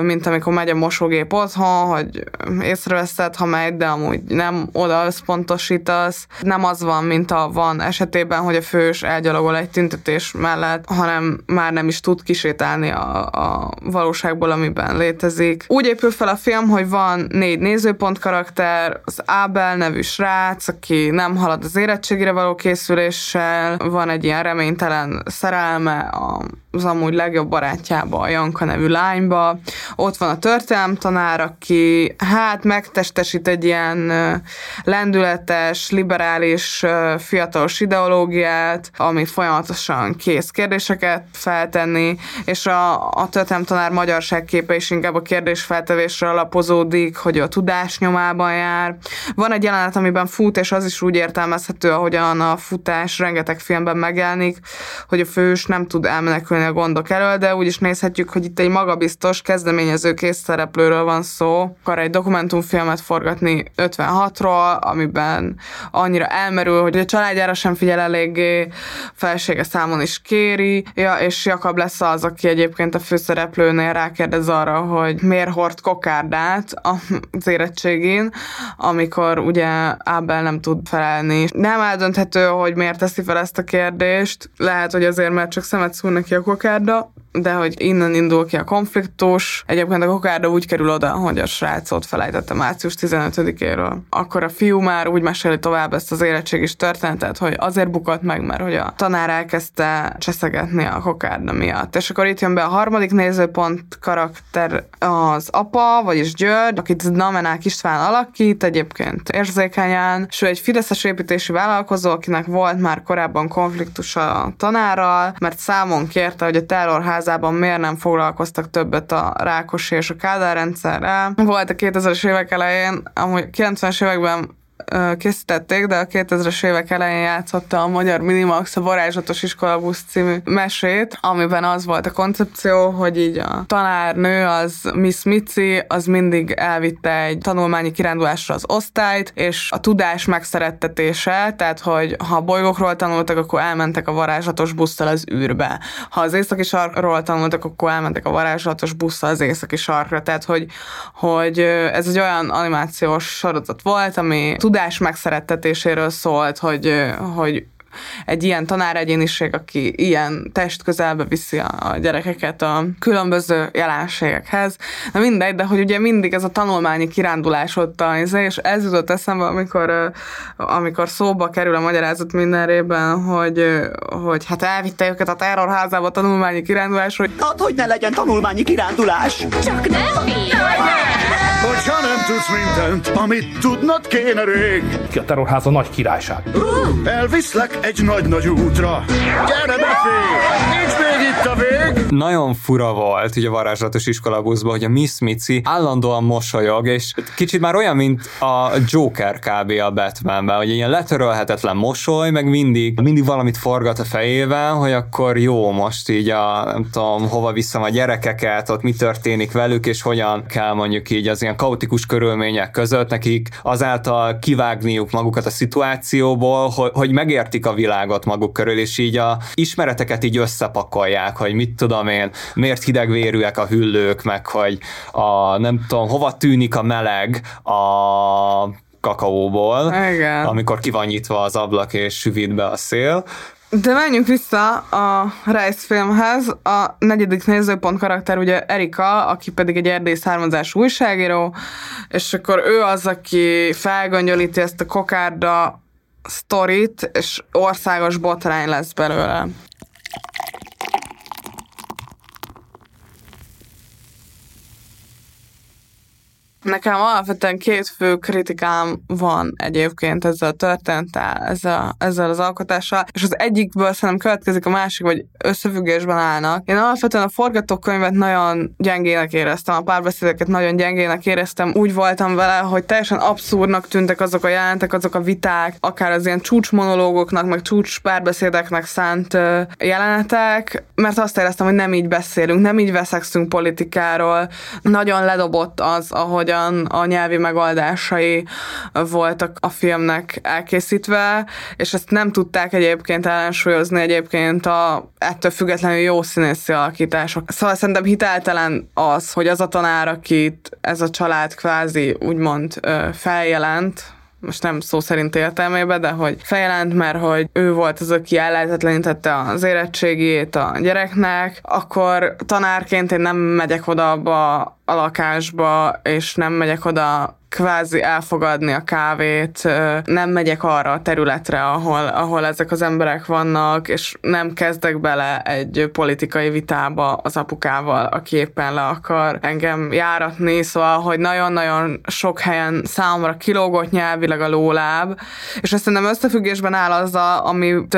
mint amikor megy a mosógép otthon, hogy észreveszed, ha megy, de amúgy nem oda összpontosítasz. Nem az van, mint a van esetében, hogy a fős elgyalogol egy tüntetés mellett, hanem már nem is tud kisétálni a, a valóságból, amiben létezik. Úgy épül fel a film, hogy van négy nézőpont karakter, az Ábel nevű srác, aki nem halad az érettségire való készüléssel, van egy ilyen reménytelen szerelme az amúgy legjobb barátjába, a Janka nevű lányba. Ott van a történelemtanár, aki hát megtestesít egy ilyen lendületes, liberális, fiatalos ideológiát, ami folyamatosan kész kérdéseket feltenni, és a, a történelemtanár magyarság képe is inkább a kérdésfeltevésre alapozódik, hogy a tudás nyomában jár. Van egy jelenet, amiben fut, és az is úgy értelmezhető, ahogyan a futás rengeteg filmben megjelenik, hogy a fős nem tud elmenekülni a gondok elől, de úgy is nézhetjük, hogy itt egy magabiztos, kezdeményező kész szereplőről van szó. Akar egy dokumentumfilmet forgatni 56-ról, amiben annyira elmerül, hogy a családjára sem figyel eléggé, felsége számon is kéri, ja, és Jakab lesz az, aki egyébként a főszereplőnél rákérdez arra, hogy miért hord kokárdát az érettségén, amikor ugye Ábel nem tud felelni. Nem eldönthető, hogy miért teszi fel ezt a kérdést. Lehet, hogy azért, mert csak szemet szúr neki a kokárda, de hogy innen indul ki a konfliktus. Egyébként a kokárda úgy kerül oda, hogy a srácot felejtette március 15-éről. Akkor a fiú már úgy meséli tovább ezt az érettségis történetet, hogy azért bukott meg, mert hogy a tanár elkezdte cseszegetni a kokárda miatt. És akkor itt jön be a harmadik nézőpont karakter az apa, vagyis György, akit Namenák István alakít, egyébként érzékenyen, és ő egy fideszes építési vállalkozó, akinek volt már korábban konfliktus a tanárral, mert számon kérte, hogy a terrorház házában miért nem foglalkoztak többet a Rákosi és a Kádár rendszerrel. Volt a 2000-es évek elején, amúgy 90-es években készítették, de a 2000-es évek elején játszotta a Magyar Minimax a Varázslatos Iskolabusz című mesét, amiben az volt a koncepció, hogy így a tanárnő, az Miss Mici, az mindig elvitte egy tanulmányi kirándulásra az osztályt, és a tudás megszerettetése, tehát hogy ha a bolygókról tanultak, akkor elmentek a varázslatos busszal az űrbe. Ha az északi sarkról tanultak, akkor elmentek a varázslatos busszal az északi sarkra. Tehát, hogy, hogy ez egy olyan animációs sorozat volt, ami tudás megszerettetéséről szólt, hogy, hogy egy ilyen tanáregyéniség, aki ilyen test közelbe viszi a gyerekeket a különböző jelenségekhez. Na mindegy, de hogy ugye mindig ez a tanulmányi kirándulás ott a, és ez jutott eszembe, amikor, amikor szóba kerül a magyarázat mindenrében, hogy, hogy hát elvitte őket a terrorházába a tanulmányi kirándulás, hogy Hát, hogy ne legyen tanulmányi kirándulás? Csak nem mi! Hogyha nem tudsz mindent, amit tudnod kéne rég, Ki a terrorháza nagy királyság. elviszlek egy nagy-nagy útra. Gyere befél! Nincs még itt a vég! Nagyon fura volt ugye a varázslatos iskolabuszban, hogy a Miss Mici állandóan mosolyog, és kicsit már olyan, mint a Joker kb. a Batmanben, hogy ilyen letörölhetetlen mosoly, meg mindig, mindig valamit forgat a fejében, hogy akkor jó, most így a, nem tudom, hova viszem a gyerekeket, ott mi történik velük, és hogyan kell mondjuk így az ilyen kaotikus körülmények között nekik azáltal kivágniuk magukat a szituációból, hogy, hogy megértik a világot maguk körül, és így a ismereteket így összepakolják, hogy mit tudom én, miért hidegvérűek a hüllők, meg hogy a, nem tudom, hova tűnik a meleg a kakaóból, Igen. amikor ki van nyitva az ablak és süvít be a szél. De menjünk vissza a Rice filmhez. A negyedik nézőpont karakter ugye Erika, aki pedig egy erdély származású újságíró, és akkor ő az, aki felgöngyölíti ezt a kokárda sztorit, és országos botrány lesz belőle. Nekem alapvetően két fő kritikám van egyébként ezzel a történettel, ezzel, ezzel az alkotással, és az egyikből szerintem következik a másik, vagy összefüggésben állnak. Én alapvetően a forgatókönyvet nagyon gyengének éreztem, a párbeszédeket nagyon gyengének éreztem. Úgy voltam vele, hogy teljesen abszurdnak tűntek azok a jelentek, azok a viták, akár az ilyen csúcsmonológoknak, meg csúcs párbeszédeknek szánt jelenetek, mert azt éreztem, hogy nem így beszélünk, nem így veszekszünk politikáról. Nagyon ledobott az, ahogy ahogyan a nyelvi megoldásai voltak a filmnek elkészítve, és ezt nem tudták egyébként ellensúlyozni egyébként a ettől függetlenül jó színészi alakítások. Szóval szerintem hiteltelen az, hogy az a tanár, akit ez a család kvázi úgymond feljelent, most nem szó szerint értelmében, de hogy feljelent, mert hogy ő volt az, aki ellehetetlenítette az érettségét a gyereknek, akkor tanárként én nem megyek oda abba a lakásba, és nem megyek oda kvázi elfogadni a kávét, nem megyek arra a területre, ahol, ahol ezek az emberek vannak, és nem kezdek bele egy politikai vitába az apukával, aki éppen le akar engem járatni, szóval, hogy nagyon-nagyon sok helyen számomra kilógott nyelvileg a lóláb, és ezt nem összefüggésben áll azzal, amit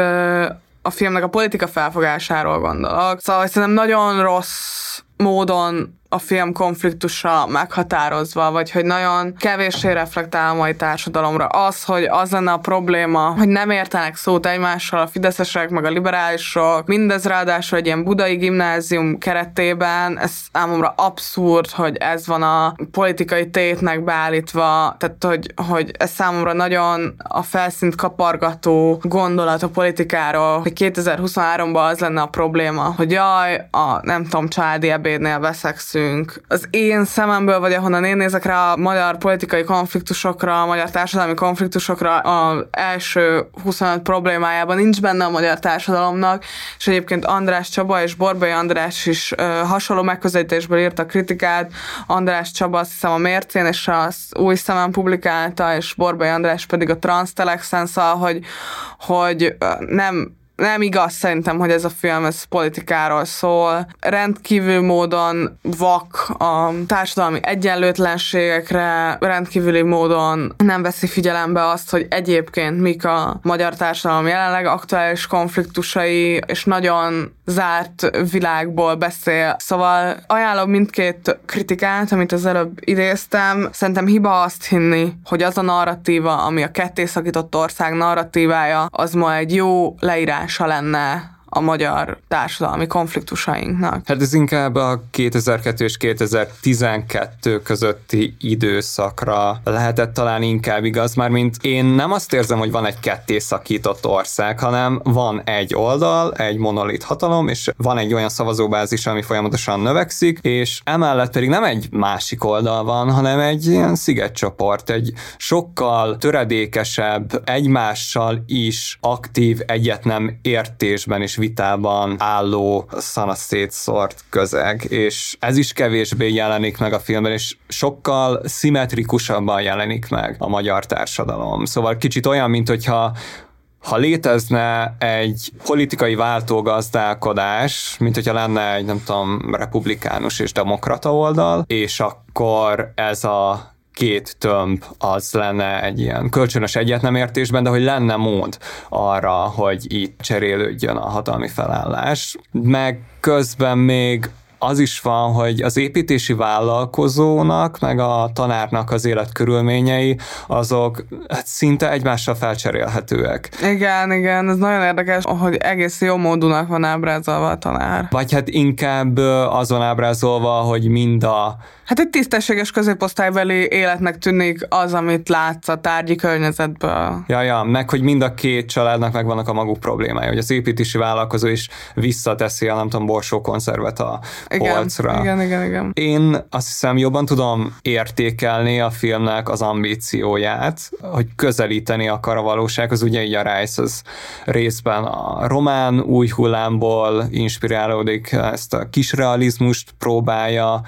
a filmnek a politika felfogásáról gondolok. Szóval szerintem nagyon rossz módon a film konfliktusa meghatározva, vagy hogy nagyon kevéssé reflektál a mai társadalomra. Az, hogy az lenne a probléma, hogy nem értenek szót egymással a fideszesek, meg a liberálisok, mindez ráadásul egy ilyen budai gimnázium keretében, ez számomra abszurd, hogy ez van a politikai tétnek beállítva, tehát hogy, hogy ez számomra nagyon a felszínt kapargató gondolat a politikáról, hogy 2023-ban az lenne a probléma, hogy jaj, a nem tudom, családi ebédnél veszek leszünk. Az én szememből, vagy ahonnan én nézek rá a magyar politikai konfliktusokra, a magyar társadalmi konfliktusokra, az első 25 problémájában nincs benne a magyar társadalomnak, és egyébként András Csaba és Borbai András is ö, hasonló megközelítésből írta kritikát. András Csaba azt hiszem a Mércén és az új szemem publikálta, és Borbai András pedig a Transtelexen, szóval, hogy, hogy nem nem igaz szerintem, hogy ez a film ez politikáról szól. Rendkívül módon vak a társadalmi egyenlőtlenségekre, rendkívüli módon nem veszi figyelembe azt, hogy egyébként mik a magyar társadalom jelenleg aktuális konfliktusai, és nagyon zárt világból beszél. Szóval ajánlom mindkét kritikát, amit az előbb idéztem. Szerintem hiba azt hinni, hogy az a narratíva, ami a kettészakított ország narratívája, az ma egy jó leírása lenne a magyar társadalmi konfliktusainknak. Hát ez inkább a 2002 és 2012 közötti időszakra lehetett talán inkább igaz, már mint én nem azt érzem, hogy van egy ketté szakított ország, hanem van egy oldal, egy monolit hatalom, és van egy olyan szavazóbázis, ami folyamatosan növekszik, és emellett pedig nem egy másik oldal van, hanem egy ilyen szigetcsoport, egy sokkal töredékesebb, egymással is aktív egyet nem értésben és vitában álló szana szétszort közeg, és ez is kevésbé jelenik meg a filmben, és sokkal szimmetrikusabban jelenik meg a magyar társadalom. Szóval kicsit olyan, mint hogyha ha létezne egy politikai váltógazdálkodás, mint hogyha lenne egy, nem tudom, republikánus és demokrata oldal, és akkor ez a két tömb az lenne egy ilyen kölcsönös egyetnemértésben, de hogy lenne mód arra, hogy itt cserélődjön a hatalmi felállás. Meg közben még az is van, hogy az építési vállalkozónak, meg a tanárnak az életkörülményei, azok hát szinte egymással felcserélhetőek. Igen, igen, ez nagyon érdekes, hogy egész jó módúnak van ábrázolva a tanár. Vagy hát inkább azon ábrázolva, hogy mind a Hát egy tisztességes középosztálybeli életnek tűnik az, amit látsz a tárgyi környezetből. Ja, ja, meg hogy mind a két családnak megvannak a maguk problémái, hogy az építési vállalkozó is visszateszi a nem tudom, borsó konzervet a igen, polcra. Igen, igen, igen. Én azt hiszem jobban tudom értékelni a filmnek az ambícióját, hogy közelíteni akar a valósághoz, ugye így a Rice az részben a román új hullámból inspirálódik, ezt a kisrealizmust próbálja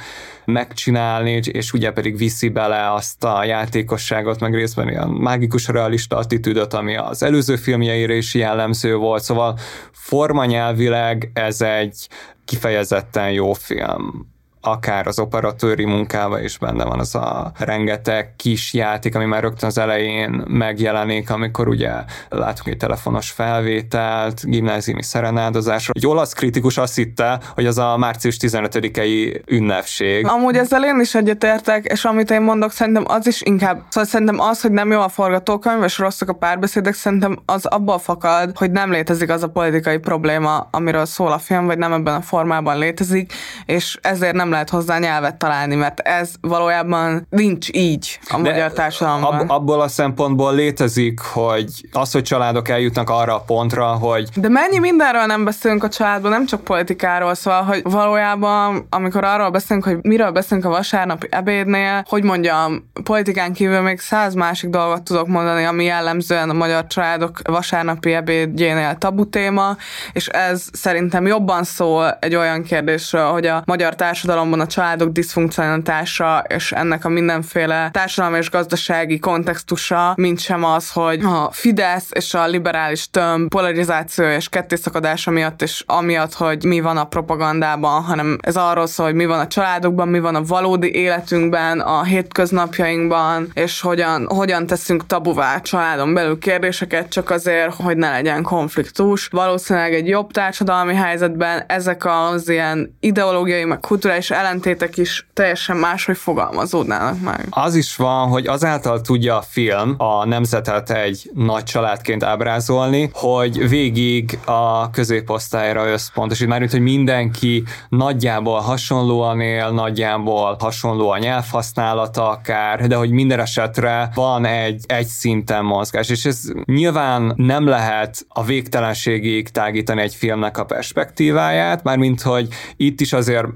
megcsinálni, és ugye pedig viszi bele azt a játékosságot, meg részben ilyen mágikus realista attitűdöt, ami az előző filmjeire is jellemző volt, szóval formanyelvileg ez egy kifejezetten jó film. Akár az operatőri munkában is benne van az a rengeteg kis játék, ami már rögtön az elején megjelenik, amikor ugye látunk egy telefonos felvételt, gimnáziumi szerenádozásról. Egy olasz kritikus azt hitte, hogy az a március 15-i ünnepség. Amúgy ezzel én is egyetértek, és amit én mondok, szerintem az is inkább, szóval szerintem az, hogy nem jó a forgatókönyv, és rosszak a párbeszédek, szerintem az abból fakad, hogy nem létezik az a politikai probléma, amiről szól a film, vagy nem ebben a formában létezik, és ezért nem lehet hozzá nyelvet találni, mert ez valójában nincs így a De magyar társadalomban. Ab, abból a szempontból létezik, hogy az, hogy családok eljutnak arra a pontra, hogy De mennyi mindenről nem beszélünk a családban, nem csak politikáról, szóval, hogy valójában, amikor arról beszélünk, hogy miről beszélünk a vasárnapi ebédnél, hogy mondjam, politikán kívül még száz másik dolgot tudok mondani, ami jellemzően a magyar családok vasárnapi ebédjénél tabu téma, és ez szerintem jobban szól egy olyan kérdésről, hogy a magyar társadalomban a családok diszfunkcionalitása és ennek a mindenféle társadalmi és gazdasági kontextusa, mint sem az, hogy a Fidesz és a liberális tömb polarizáció és kettészakadása miatt, és amiatt, hogy mi van a propagandában, hanem ez arról szól, hogy mi van a családokban, mi van a valódi életünkben, a hétköznapjainkban, és hogyan, hogyan teszünk tabuvá családon belül kérdéseket, csak azért, hogy ne legyen konfliktus. Valószínűleg egy jobb társadalmi helyzetben ezek az ilyen ideológiai, meg kulturális ellentétek is teljesen máshogy fogalmazódnának meg. az is van, hogy azáltal tudja a film a nemzetet egy nagy családként ábrázolni, hogy végig a középosztályra összpontosít. Mármint, hogy mindenki nagyjából hasonlóan él, nagyjából hasonló a nyelvhasználata akár, de hogy minden esetre van egy, egy szinten mozgás, és ez nyilván nem lehet a végtelenségig tágítani egy filmnek a perspektíváját, mármint, hogy itt is azért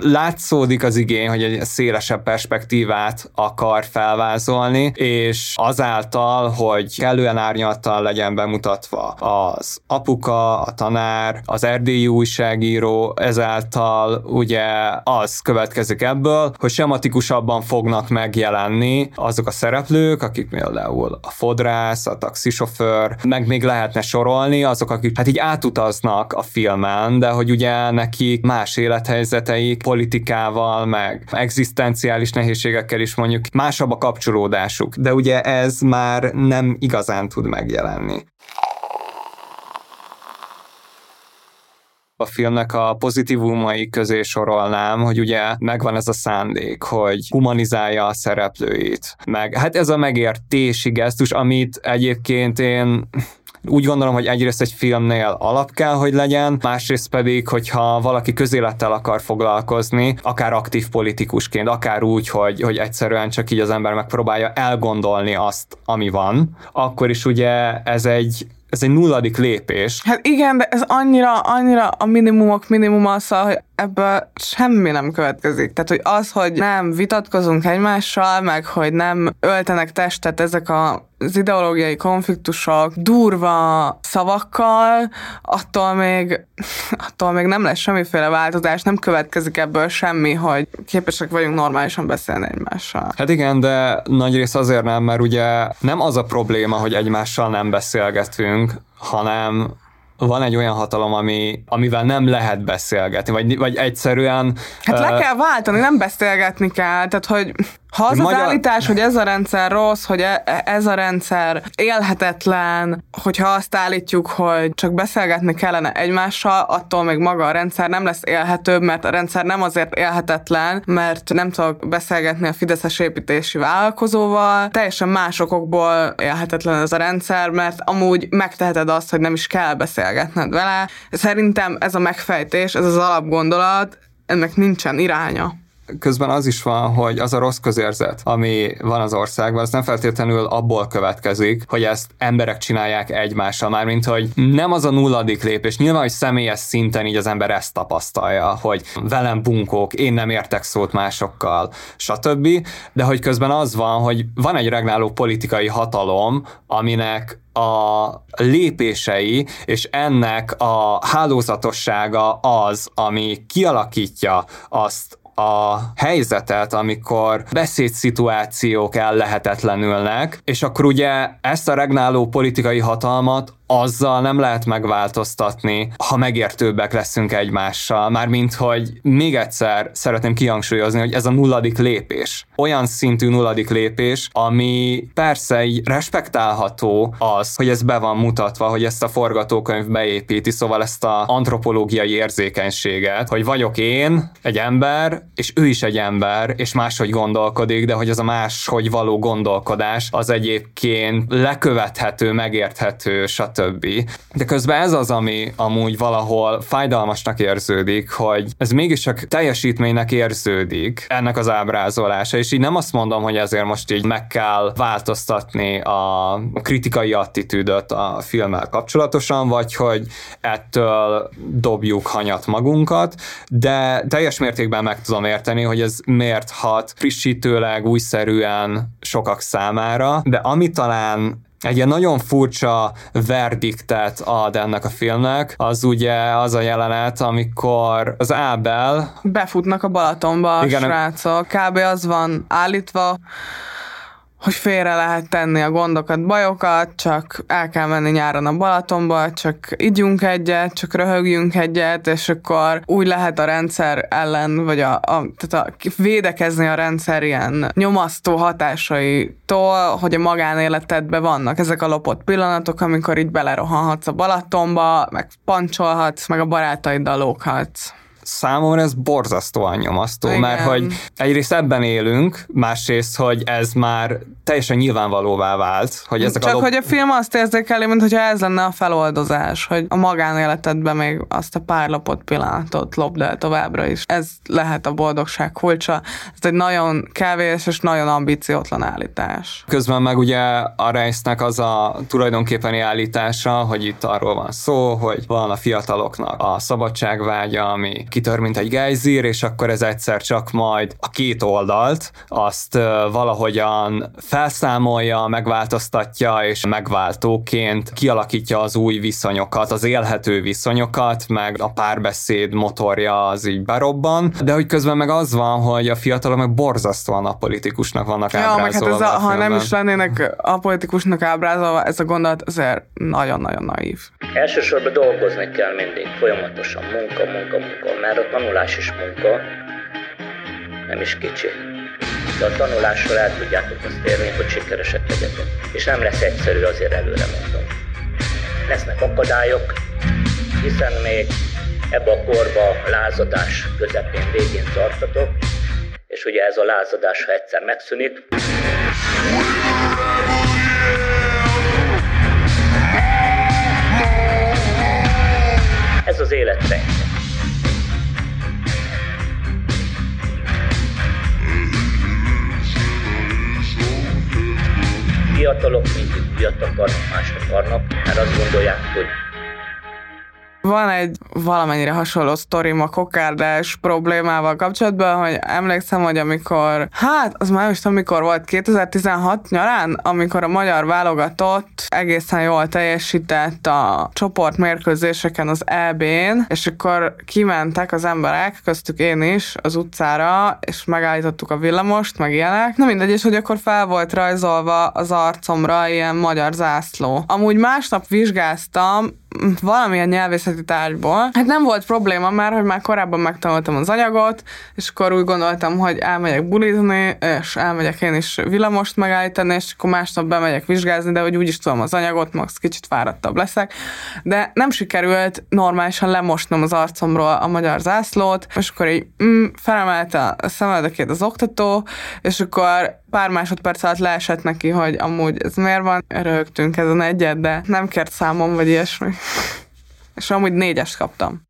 látszódik az igény, hogy egy szélesebb perspektívát akar felvázolni, és azáltal, hogy kellően árnyaltan legyen bemutatva az apuka, a tanár, az erdélyi újságíró, ezáltal ugye az következik ebből, hogy sematikusabban fognak megjelenni azok a szereplők, akik például a fodrász, a taxisofőr, meg még lehetne sorolni, azok, akik hát így átutaznak a filmen, de hogy ugye nekik más élethelyzeteik, politikával, meg egzisztenciális nehézségekkel is mondjuk másabb a kapcsolódásuk, de ugye ez már nem igazán tud megjelenni. a filmnek a pozitívumai közé sorolnám, hogy ugye megvan ez a szándék, hogy humanizálja a szereplőit. Meg hát ez a megértési gesztus, amit egyébként én úgy gondolom, hogy egyrészt egy filmnél alap kell, hogy legyen, másrészt pedig, hogyha valaki közélettel akar foglalkozni, akár aktív politikusként, akár úgy, hogy, hogy egyszerűen csak így az ember megpróbálja elgondolni azt, ami van, akkor is ugye ez egy ez egy nulladik lépés. Hát igen, de ez annyira, annyira a minimumok minimuma, szóval, hogy ebből semmi nem következik. Tehát, hogy az, hogy nem vitatkozunk egymással, meg hogy nem öltenek testet ezek a az ideológiai konfliktusok durva szavakkal, attól még, attól még nem lesz semmiféle változás, nem következik ebből semmi, hogy képesek vagyunk normálisan beszélni egymással. Hát igen, de nagy rész azért nem, mert ugye nem az a probléma, hogy egymással nem beszélgetünk, hanem van egy olyan hatalom, ami, amivel nem lehet beszélgetni, vagy, vagy egyszerűen... Hát le kell váltani, nem beszélgetni kell, tehát hogy ha az Magyar- az állítás, hogy ez a rendszer rossz, hogy e- e- ez a rendszer élhetetlen, hogyha azt állítjuk, hogy csak beszélgetni kellene egymással, attól még maga a rendszer nem lesz élhetőbb, mert a rendszer nem azért élhetetlen, mert nem tudok beszélgetni a Fideszes építési vállalkozóval, teljesen más okokból élhetetlen ez a rendszer, mert amúgy megteheted azt, hogy nem is kell beszélgetned vele. Szerintem ez a megfejtés, ez az alapgondolat, ennek nincsen iránya. Közben az is van, hogy az a rossz közérzet, ami van az országban, az nem feltétlenül abból következik, hogy ezt emberek csinálják egymással, mármint hogy nem az a nulladik lépés. Nyilván, hogy személyes szinten így az ember ezt tapasztalja, hogy velem bunkók, én nem értek szót másokkal, stb. De hogy közben az van, hogy van egy regnáló politikai hatalom, aminek a lépései és ennek a hálózatossága az, ami kialakítja azt a helyzetet, amikor beszédszituációk ellehetetlenülnek, és akkor ugye ezt a regnáló politikai hatalmat azzal nem lehet megváltoztatni, ha megértőbbek leszünk egymással. Mármint, hogy még egyszer szeretném kihangsúlyozni, hogy ez a nulladik lépés. Olyan szintű nulladik lépés, ami persze így respektálható az, hogy ez be van mutatva, hogy ezt a forgatókönyv beépíti, szóval ezt a antropológiai érzékenységet, hogy vagyok én, egy ember, és ő is egy ember, és máshogy gondolkodik, de hogy az a máshogy való gondolkodás az egyébként lekövethető, megérthető, stb. De közben ez az, ami amúgy valahol fájdalmasnak érződik, hogy ez mégis csak teljesítménynek érződik ennek az ábrázolása, és így nem azt mondom, hogy ezért most így meg kell változtatni a kritikai attitűdöt a filmmel kapcsolatosan, vagy hogy ettől dobjuk hanyat magunkat, de teljes mértékben meg tudom érteni, hogy ez miért hat frissítőleg, újszerűen sokak számára, de ami talán egy ilyen nagyon furcsa verdiktet ad ennek a filmnek, az ugye az a jelenet, amikor az Ábel... Befutnak a Balatonba a Igen, srácok. Kb. az van állítva, hogy félre lehet tenni a gondokat, bajokat, csak el kell menni nyáron a Balatonba, csak ígyunk egyet, csak röhögjünk egyet, és akkor úgy lehet a rendszer ellen, vagy a, a, tehát a, védekezni a rendszer ilyen nyomasztó hatásaitól, hogy a magánéletedben vannak ezek a lopott pillanatok, amikor így belerohanhatsz a Balatonba, meg pancsolhatsz, meg a barátaiddal lóghatsz számomra ez borzasztóan nyomasztó, Igen. mert hogy egyrészt ebben élünk, másrészt, hogy ez már teljesen nyilvánvalóvá vált, hogy ezek Csak a lop... hogy a film azt érzékeli, mintha ez lenne a feloldozás, hogy a magánéletedben még azt a pár lopott pillanatot lopd el továbbra is. Ez lehet a boldogság kulcsa. Ez egy nagyon kevés és nagyon ambiciótlan állítás. Közben meg ugye a Reisnek az a tulajdonképpeni állítása, hogy itt arról van szó, hogy van a fiataloknak a szabadságvágya, ami kitör, mint egy gejzír, és akkor ez egyszer csak majd a két oldalt azt valahogyan felszámolja, megváltoztatja, és megváltóként kialakítja az új viszonyokat, az élhető viszonyokat, meg a párbeszéd motorja az így berobban, de hogy közben meg az van, hogy a fiatalok meg borzasztóan apolitikusnak vannak Ja, meg hát ábrázolva ez a, a ha nem is lennének apolitikusnak ábrázolva, ez a gondolat azért nagyon-nagyon naív. Elsősorban dolgozni kell mindig, folyamatosan. Munka, munka, munka, mert a tanulás is munka, nem is kicsi. De a tanulással el tudjátok azt érni, hogy sikeresek legyetek. És nem lesz egyszerű, azért előre mondom. Lesznek akadályok, hiszen még ebbe a korba lázadás közepén végén tartatok, és ugye ez a lázadás, ha egyszer megszűnik, ez az élet Fiatalok mindig újat akarnak, mást akarnak, mert azt gondolják, hogy Van egy valamennyire hasonló sztorim a kokárdás problémával kapcsolatban, hogy emlékszem, hogy amikor, hát az már nem is tudom, mikor volt, 2016 nyarán, amikor a magyar válogatott egészen jól teljesített a csoportmérkőzéseken az EB-n, és akkor kimentek az emberek, köztük én is, az utcára, és megállítottuk a villamost, meg ilyenek. Na mindegy, és hogy akkor fel volt rajzolva az arcomra ilyen magyar zászló. Amúgy másnap vizsgáztam, valamilyen nyelvészeti tárgyból. Hát nem volt probléma, mert hogy már korábban megtanultam az anyagot, és akkor úgy gondoltam, hogy elmegyek bulizni, és elmegyek én is villamost megállítani, és akkor másnap bemegyek vizsgázni, de hogy úgyis tudom az anyagot, max kicsit fáradtabb leszek. De nem sikerült normálisan lemosnom az arcomról a magyar zászlót, és akkor így mm, felemelte a szemöldökét az oktató, és akkor pár másodperc alatt leesett neki, hogy amúgy ez miért van. Röhögtünk ezen egyet, de nem kért számom, vagy ilyesmi. [laughs] És amúgy négyest kaptam.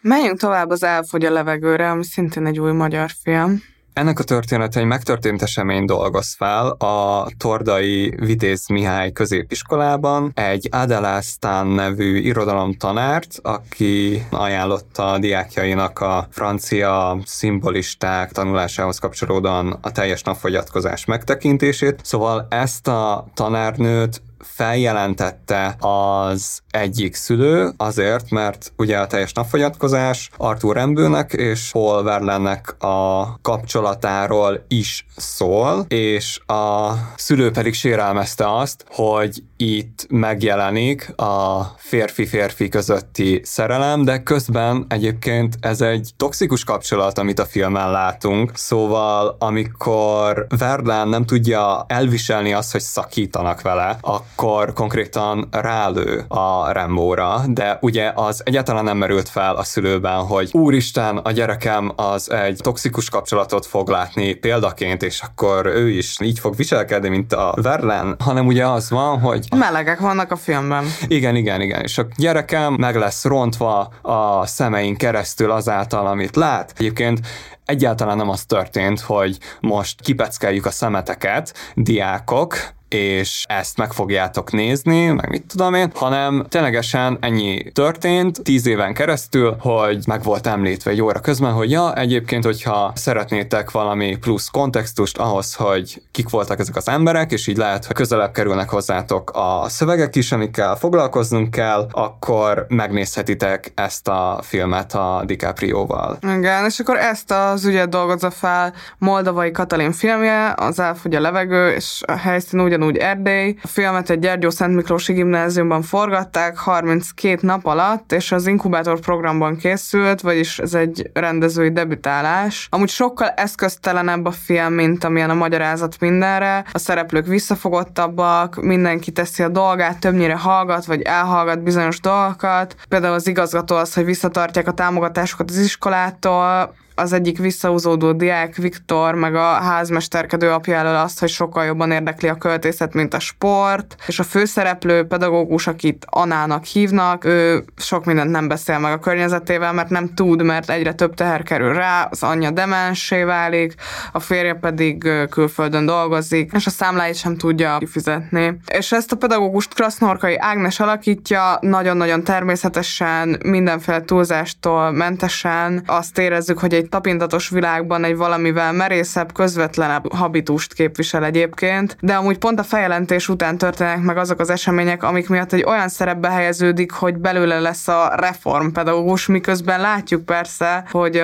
Menjünk tovább az Elfogy a levegőre, ami szintén egy új magyar film. Ennek a története egy megtörtént esemény dolgoz fel a Tordai Vitéz Mihály középiskolában egy Adelásztán nevű irodalomtanárt, aki ajánlotta a diákjainak a francia szimbolisták tanulásához kapcsolódóan a teljes napfogyatkozás megtekintését. Szóval ezt a tanárnőt feljelentette az egyik szülő, azért, mert ugye a teljes napfogyatkozás Arthur Rembőnek és Paul Verlennek a kapcsolatáról is szól, és a szülő pedig sérelmezte azt, hogy itt megjelenik a férfi-férfi közötti szerelem, de közben egyébként ez egy toxikus kapcsolat, amit a filmen látunk, szóval amikor Verlen nem tudja elviselni azt, hogy szakítanak vele, akkor konkrétan rálő a Rembóra, de ugye az egyáltalán nem merült fel a szülőben, hogy úristen, a gyerekem az egy toxikus kapcsolatot fog látni példaként, és akkor ő is így fog viselkedni, mint a Verlen, hanem ugye az van, hogy... Melegek vannak a filmben. Igen, igen, igen, és a gyerekem meg lesz rontva a szemeink keresztül azáltal, amit lát. Egyébként egyáltalán nem az történt, hogy most kipeckeljük a szemeteket, diákok, és ezt meg fogjátok nézni, meg mit tudom én, hanem ténylegesen ennyi történt tíz éven keresztül, hogy meg volt említve egy óra közben, hogy ja, egyébként, hogyha szeretnétek valami plusz kontextust ahhoz, hogy kik voltak ezek az emberek, és így lehet, hogy közelebb kerülnek hozzátok a szövegek is, amikkel foglalkoznunk kell, akkor megnézhetitek ezt a filmet a DiCaprio-val. Igen, és akkor ezt az ügyet dolgozza fel Moldavai Katalin filmje, az Elfogy a levegő, és a helyszín ugyan ugyanúgy Erdély. A filmet egy Gyergyó Szent Miklósi gimnáziumban forgatták 32 nap alatt, és az inkubátor programban készült, vagyis ez egy rendezői debütálás. Amúgy sokkal eszköztelenebb a film, mint amilyen a magyarázat mindenre. A szereplők visszafogottabbak, mindenki teszi a dolgát, többnyire hallgat, vagy elhallgat bizonyos dolgokat. Például az igazgató az, hogy visszatartják a támogatásokat az iskolától, az egyik visszahúzódó diák Viktor, meg a házmesterkedő apja elől azt, hogy sokkal jobban érdekli a költészet, mint a sport, és a főszereplő pedagógus, akit Anának hívnak, ő sok mindent nem beszél meg a környezetével, mert nem tud, mert egyre több teher kerül rá, az anyja demensé válik, a férje pedig külföldön dolgozik, és a számláit sem tudja kifizetni. És ezt a pedagógust Krasznorkai Ágnes alakítja, nagyon-nagyon természetesen, mindenféle túlzástól mentesen azt érezzük, hogy egy tapintatos világban egy valamivel merészebb, közvetlenebb habitust képvisel egyébként, de amúgy pont a feljelentés után történnek meg azok az események, amik miatt egy olyan szerepbe helyeződik, hogy belőle lesz a reformpedagógus, miközben látjuk persze, hogy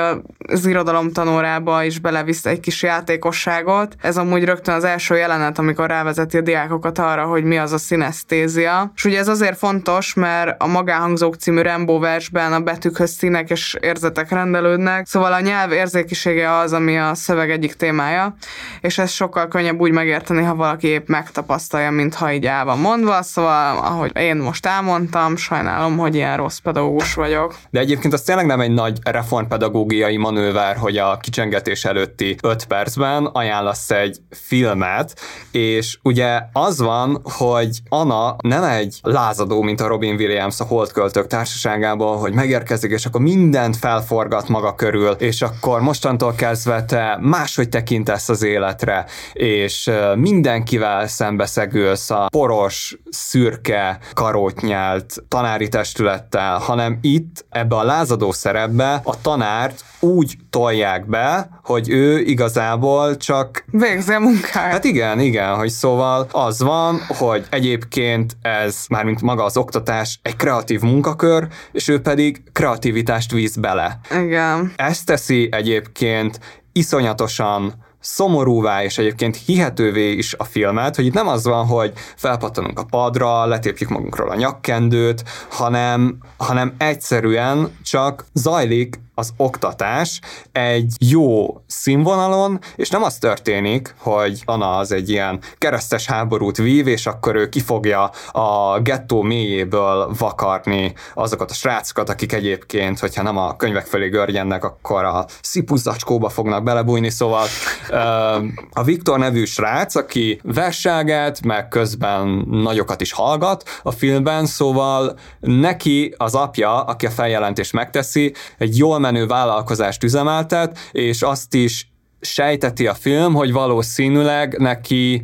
az irodalom tanórába is belevisz egy kis játékosságot. Ez amúgy rögtön az első jelenet, amikor rávezeti a diákokat arra, hogy mi az a szinesztézia. És ugye ez azért fontos, mert a Magáhangzók című Rembo versben a betűkhöz színek és érzetek rendelődnek, szóval a nyelv érzékisége az, ami a szöveg egyik témája, és ez sokkal könnyebb úgy megérteni, ha valaki épp megtapasztalja, mint ha így el van mondva, szóval ahogy én most elmondtam, sajnálom, hogy ilyen rossz pedagógus vagyok. De egyébként az tényleg nem egy nagy reformpedagógiai manőver, hogy a kicsengetés előtti 5 percben ajánlasz egy filmet, és ugye az van, hogy Anna nem egy lázadó, mint a Robin Williams a Holdköltők társaságából, hogy megérkezik, és akkor mindent felforgat maga körül, és akkor mostantól kezdve te máshogy tekintesz az életre, és mindenkivel szembeszegülsz a poros, szürke, karótnyált tanári testülettel, hanem itt ebbe a lázadó szerepbe a tanárt úgy tolják be, hogy ő igazából csak... Végzi a munkáját. Hát igen, igen, hogy szóval az van, hogy egyébként ez, mármint maga az oktatás, egy kreatív munkakör, és ő pedig kreativitást víz bele. Igen. Ezt teszi egyébként iszonyatosan szomorúvá és egyébként hihetővé is a filmet, hogy itt nem az van, hogy felpattanunk a padra, letépjük magunkról a nyakkendőt, hanem, hanem egyszerűen csak zajlik az oktatás egy jó színvonalon, és nem az történik, hogy Anna az egy ilyen keresztes háborút vív, és akkor ő kifogja a gettó mélyéből vakarni azokat a srácokat, akik egyébként, hogyha nem a könyvek felé görjennek, akkor a szipuzacskóba fognak belebújni, szóval a Viktor nevű srác, aki verselget, meg közben nagyokat is hallgat a filmben, szóval neki az apja, aki a feljelentést megteszi, egy jól menő vállalkozást üzemeltet, és azt is sejteti a film, hogy valószínűleg neki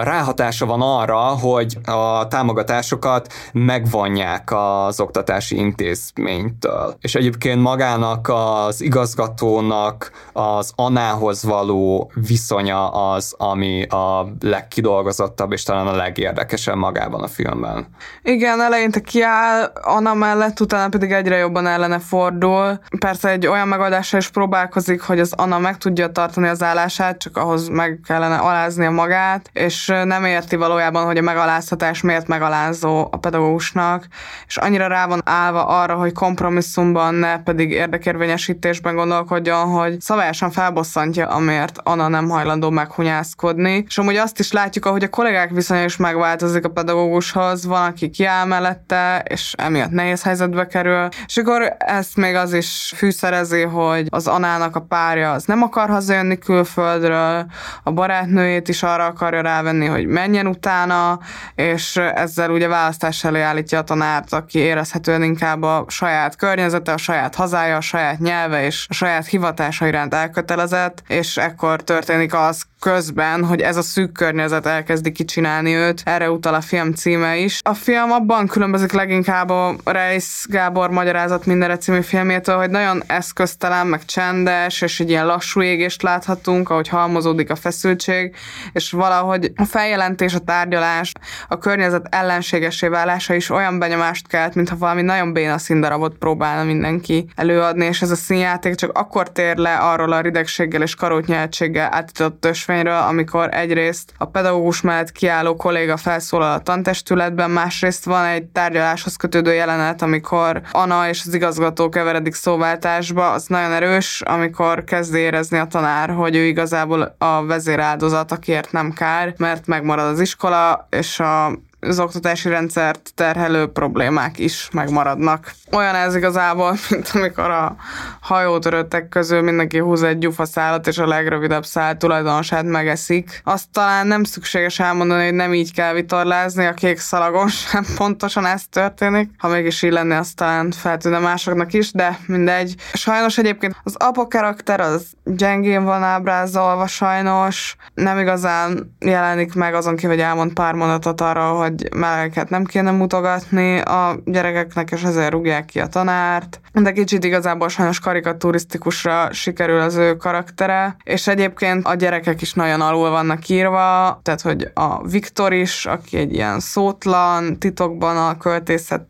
ráhatása van arra, hogy a támogatásokat megvonják az oktatási intézménytől. És egyébként magának az igazgatónak az anához való viszonya az, ami a legkidolgozottabb és talán a legérdekesebb magában a filmben. Igen, eleinte kiáll Anna mellett, utána pedig egyre jobban ellene fordul. Persze egy olyan megoldással is próbálkozik, hogy az Anna meg tudja tartani az állását, csak ahhoz meg kellene aláznia magát, és nem érti valójában, hogy a megaláztatás miért megalázó a pedagógusnak, és annyira rá van állva arra, hogy kompromisszumban, ne pedig érdekérvényesítésben gondolkodjon, hogy szabályosan felbosszantja, amért Anna nem hajlandó meghunyászkodni. És amúgy azt is látjuk, ahogy a kollégák viszonya is megváltozik a pedagógushoz, van, aki kiáll mellette, és emiatt nehéz helyzetbe kerül. És akkor ezt még az is fűszerezi, hogy az Anának a párja az nem akar hazajönni külföldről, a barátnőjét is arra akarja rávenni, hogy menjen utána, és ezzel ugye választás elé állítja a tanárt, aki érezhetően inkább a saját környezete, a saját hazája, a saját nyelve és a saját hivatása iránt elkötelezett, és ekkor történik az közben, hogy ez a szűk környezet elkezdi kicsinálni őt. Erre utal a film címe is. A film abban különbözik leginkább a Reis Gábor magyarázat mindenre című filmjétől, hogy nagyon eszköztelen, meg csendes, és egy ilyen lassú égést láthatunk, ahogy halmozódik a feszültség, és valahogy a feljelentés, a tárgyalás, a környezet ellenségesé válása is olyan benyomást kelt, mintha valami nagyon béna színdarabot próbálna mindenki előadni, és ez a színjáték csak akkor tér le arról a ridegséggel és karótnyeltséggel átított ösvényről, amikor egyrészt a pedagógus mellett kiálló kolléga felszólal a tantestületben, másrészt van egy tárgyaláshoz kötődő jelenet, amikor Anna és az igazgató keveredik szóváltásba, az nagyon erős, amikor kezd érezni a tanár, hogy ő igazából a vezéráldozat, akiért nem kár, mert megmarad az iskola, és a oktatási rendszert terhelő problémák is megmaradnak. Olyan ez igazából, [laughs] mint amikor a hajótöröttek közül mindenki húz egy gyufaszálat, és a legrövidebb szál tulajdonosát megeszik. Azt talán nem szükséges elmondani, hogy nem így kell vitorlázni, a kék szalagon [laughs] sem pontosan ez történik. Ha mégis így lenne, az talán feltűnne másoknak is, de mindegy. Sajnos egyébként az apa karakter az gyengén van ábrázolva sajnos, nem igazán jelenik meg azon kívül, hogy elmond pár mondatot arra, hogy hogy melegeket nem kéne mutogatni a gyerekeknek, és ezért rúgják ki a tanárt. De kicsit igazából sajnos karikaturisztikusra sikerül az ő karaktere, és egyébként a gyerekek is nagyon alul vannak írva, tehát hogy a Viktor is, aki egy ilyen szótlan, titokban a költészet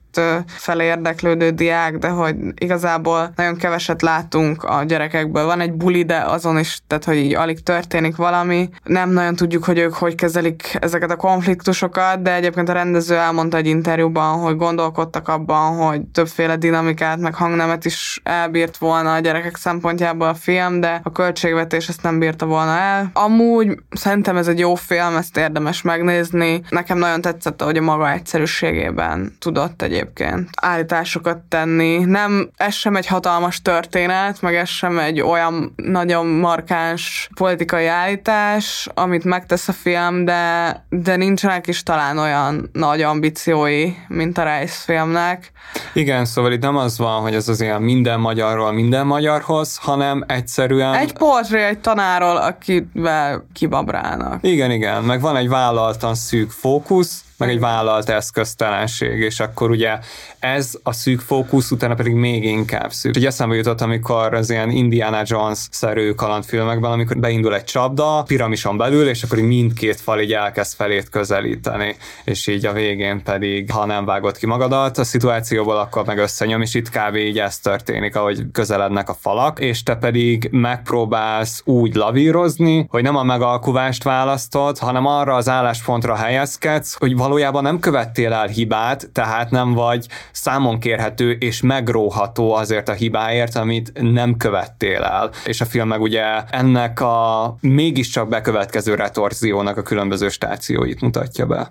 felé érdeklődő diák, de hogy igazából nagyon keveset látunk a gyerekekből. Van egy buli, de azon is, tehát hogy így alig történik valami. Nem nagyon tudjuk, hogy ők hogy kezelik ezeket a konfliktusokat, de egyébként a rendező elmondta egy interjúban, hogy gondolkodtak abban, hogy többféle dinamikát, meg hangnemet is elbírt volna a gyerekek szempontjából a film, de a költségvetés ezt nem bírta volna el. Amúgy szerintem ez egy jó film, ezt érdemes megnézni. Nekem nagyon tetszett, hogy a maga egyszerűségében tudott egyébként egyébként állításokat tenni. Nem, ez sem egy hatalmas történet, meg ez sem egy olyan nagyon markáns politikai állítás, amit megtesz a film, de, de nincsenek is talán olyan nagy ambíciói, mint a Rice filmnek. Igen, szóval itt nem az van, hogy ez az ilyen minden magyarról minden magyarhoz, hanem egyszerűen... Egy portré egy tanáról, akivel kibabrálnak. Igen, igen, meg van egy vállaltan szűk fókusz, meg egy vállalt eszköztelenség, és akkor ugye ez a szűk fókusz, utána pedig még inkább szűk. Ugye eszembe jutott, amikor az ilyen Indiana Jones-szerű kalandfilmekben, amikor beindul egy csapda, piramison belül, és akkor így mindkét fal így elkezd felét közelíteni, és így a végén pedig, ha nem vágod ki magadat a szituációból, akkor meg összenyom, és itt kb. így ez történik, ahogy közelednek a falak, és te pedig megpróbálsz úgy lavírozni, hogy nem a megalkuvást választod, hanem arra az álláspontra helyezkedsz, hogy valójában nem követtél el hibát, tehát nem vagy számon kérhető és megróható azért a hibáért, amit nem követtél el. És a film meg ugye ennek a mégiscsak bekövetkező retorziónak a különböző stációit mutatja be.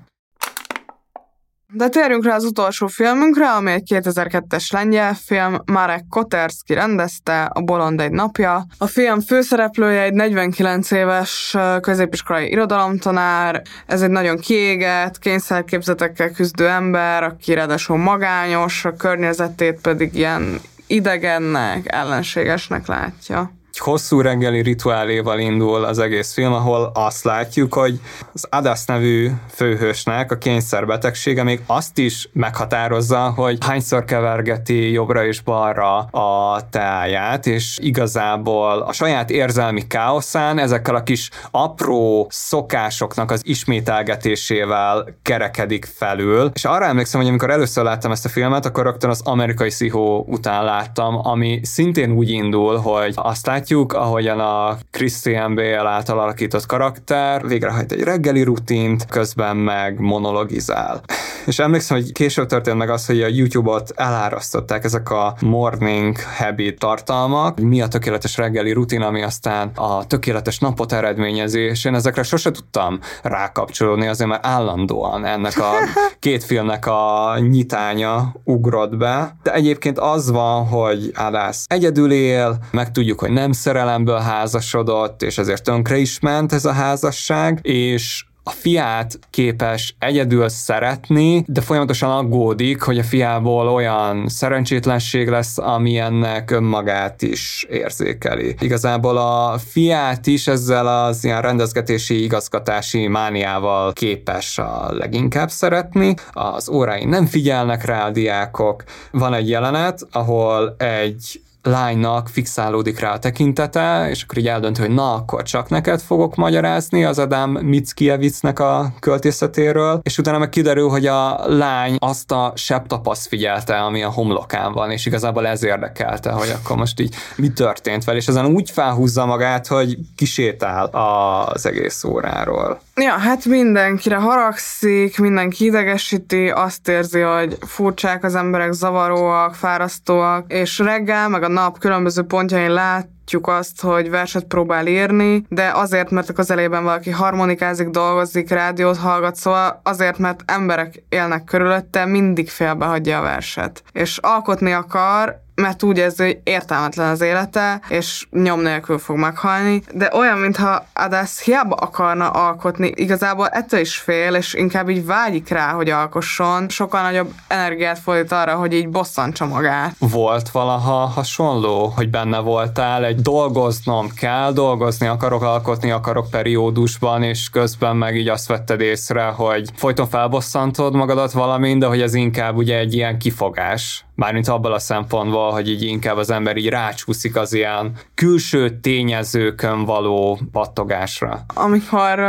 De térjünk rá az utolsó filmünkre, ami egy 2002-es lengyel film, Marek Koterski rendezte, A Bolond egy napja. A film főszereplője egy 49 éves középiskolai irodalomtanár, ez egy nagyon kiégett, kényszerképzetekkel küzdő ember, aki ráadásul magányos, a környezetét pedig ilyen idegennek, ellenségesnek látja. Hosszú reggeli rituáléval indul az egész film, ahol azt látjuk, hogy az Adas nevű főhősnek a kényszerbetegsége még azt is meghatározza, hogy hányszor kevergeti jobbra és balra a teáját, és igazából a saját érzelmi káoszán ezekkel a kis apró szokásoknak az ismételgetésével kerekedik felül. És arra emlékszem, hogy amikor először láttam ezt a filmet, akkor rögtön az amerikai szihó után láttam, ami szintén úgy indul, hogy azt látjuk, ahogyan a Christian Bale által alakított karakter végrehajt egy reggeli rutint, közben meg monologizál. [laughs] És emlékszem, hogy később történt meg az, hogy a YouTube-ot elárasztották ezek a morning habit tartalmak, mi a tökéletes reggeli rutin, ami aztán a tökéletes napot eredményezi, és én ezekre sose tudtam rákapcsolódni, azért mert állandóan ennek a [laughs] két filmnek a nyitánya ugrott be. De egyébként az van, hogy Adász egyedül él, meg tudjuk, hogy nem szerelemből házasodott, és ezért tönkre is ment ez a házasság, és a fiát képes egyedül szeretni, de folyamatosan aggódik, hogy a fiából olyan szerencsétlenség lesz, ami ennek önmagát is érzékeli. Igazából a fiát is ezzel az ilyen rendezgetési, igazgatási mániával képes a leginkább szeretni. Az órái nem figyelnek rá a diákok. Van egy jelenet, ahol egy lánynak fixálódik rá a tekintete, és akkor így eldönt, hogy na, akkor csak neked fogok magyarázni az Adam Mickiewicznek a költészetéről, és utána meg kiderül, hogy a lány azt a sebb tapaszt figyelte, ami a homlokán van, és igazából ez érdekelte, hogy akkor most így mi történt vele, és ezen úgy felhúzza magát, hogy kisétál az egész óráról. Ja, hát mindenkire haragszik, mindenki idegesíti, azt érzi, hogy furcsák az emberek, zavaróak, fárasztóak, és reggel, meg a nap különböző pontjain látjuk azt, hogy verset próbál írni, de azért, mert a közelében valaki harmonikázik, dolgozik, rádiót hallgat, szóval azért, mert emberek élnek körülötte, mindig félbehagyja a verset. És alkotni akar, mert úgy érzi, hogy értelmetlen az élete, és nyom nélkül fog meghalni, de olyan, mintha Adász hiába akarna alkotni, igazából ettől is fél, és inkább így vágyik rá, hogy alkosson, sokkal nagyobb energiát fordít arra, hogy így bosszantsa magát. Volt valaha hasonló, hogy benne voltál, egy dolgoznom kell, dolgozni akarok, alkotni akarok periódusban, és közben meg így azt vetted észre, hogy folyton felbosszantod magadat valamin, de hogy ez inkább ugye egy ilyen kifogás mármint abban a szempontból, hogy így inkább az ember így rácsúszik az ilyen külső tényezőkön való pattogásra. Amikor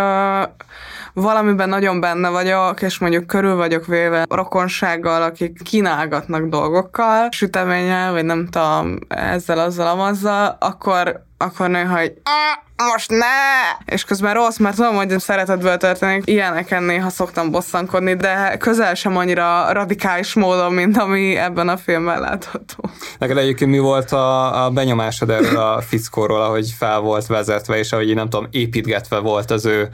valamiben nagyon benne vagyok, és mondjuk körül vagyok véve rokonsággal, akik kínálgatnak dolgokkal, süteménnyel, vagy nem tudom, ezzel, azzal, amazzal, akkor akkor néha, hogy most ne! És közben rossz, mert tudom, hogy szeretetből történik. Ilyeneken néha szoktam bosszankodni, de közel sem annyira radikális módon, mint ami ebben a filmben látható. Neked egyébként mi volt a, a benyomásod erről a fickóról, ahogy fel volt vezetve, és ahogy nem tudom, építgetve volt az ő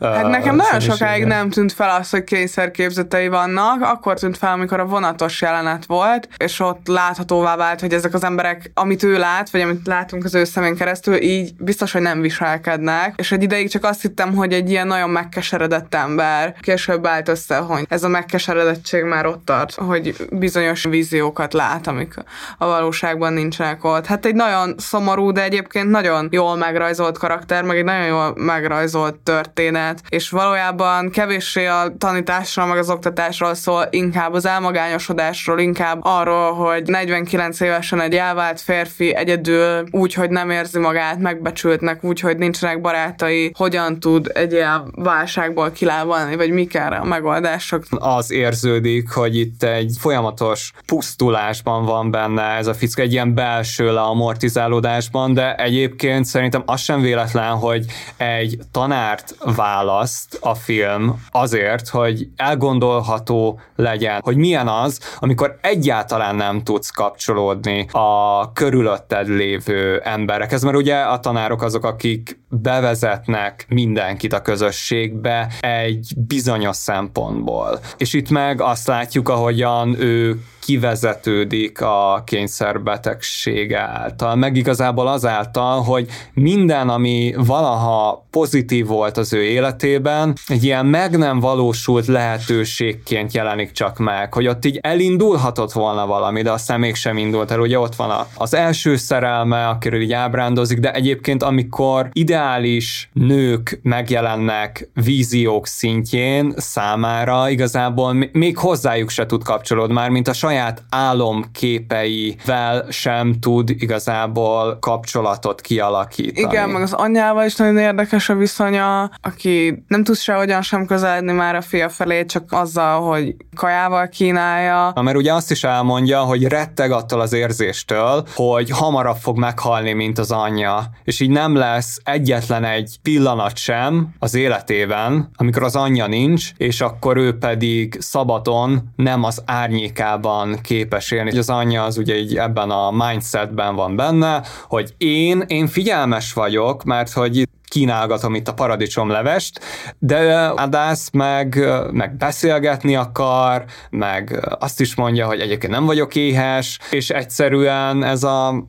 Hát nekem nagyon sokáig nem tűnt fel az, hogy kényszerképzetei vannak, akkor tűnt fel, amikor a vonatos jelenet volt, és ott láthatóvá vált, hogy ezek az emberek, amit ő lát, vagy amit látunk az ő szemén keresztül, így biztos, hogy nem viselkednek, és egy ideig csak azt hittem, hogy egy ilyen nagyon megkeseredett ember. Később állt össze, hogy ez a megkeseredettség már ott tart, hogy bizonyos víziókat lát, amik a valóságban nincsenek ott. Hát egy nagyon szomorú, de egyébként nagyon jól megrajzolt karakter, meg egy nagyon jól megrajzolt történet, és valójában kevéssé a tanításról, meg az oktatásról szól, inkább az elmagányosodásról, inkább arról, hogy 49 évesen egy elvált férfi egyedül úgy, hogy nem érzi magát megbecsültnek, úgy, hogy nincsenek barátai, hogyan tud egy ilyen válságból kilábalni, vagy mik erre a megoldások? Az érződik, hogy itt egy folyamatos pusztulásban van benne ez a fickó, egy ilyen belső leamortizálódásban, de egyébként szerintem az sem véletlen, hogy egy tanárt választ a film azért, hogy elgondolható legyen, hogy milyen az, amikor egyáltalán nem tudsz kapcsolódni a körülötted lévő emberekhez, mert ugye a tanárok azok, akik bevezetnek mindenkit a közösségbe egy bizonyos szempontból. És itt meg azt látjuk, ahogyan ő kivezetődik a kényszerbetegség által, meg igazából azáltal, hogy minden, ami valaha pozitív volt az ő életében, egy ilyen meg nem valósult lehetőségként jelenik csak meg, hogy ott így elindulhatott volna valami, de aztán mégsem indult el. Ugye ott van az első szerelme, akiről így ábrándozik, de egyébként amikor ideális nők megjelennek víziók szintjén számára, igazából még hozzájuk se tud kapcsolódni, már mint a saját álomképeivel sem tud igazából kapcsolatot kialakítani. Igen, meg az anyjával is nagyon érdekes a viszonya, aki nem tud sehogyan sem közeledni már a fia felé, csak azzal, hogy kajával kínálja. Na, mert ugye azt is elmondja, hogy retteg attól az érzéstől, hogy hamarabb fog meghalni, mint az anyja, és így nem lesz egyetlen egy pillanat sem az életében, amikor az anyja nincs, és akkor ő pedig szabadon nem az árnyékában képes élni. Az anyja az ugye így ebben a mindsetben van benne, hogy én, én figyelmes vagyok, mert hogy kínálgatom itt a paradicsomlevest, de Adász meg, meg beszélgetni akar, meg azt is mondja, hogy egyébként nem vagyok éhes, és egyszerűen ez a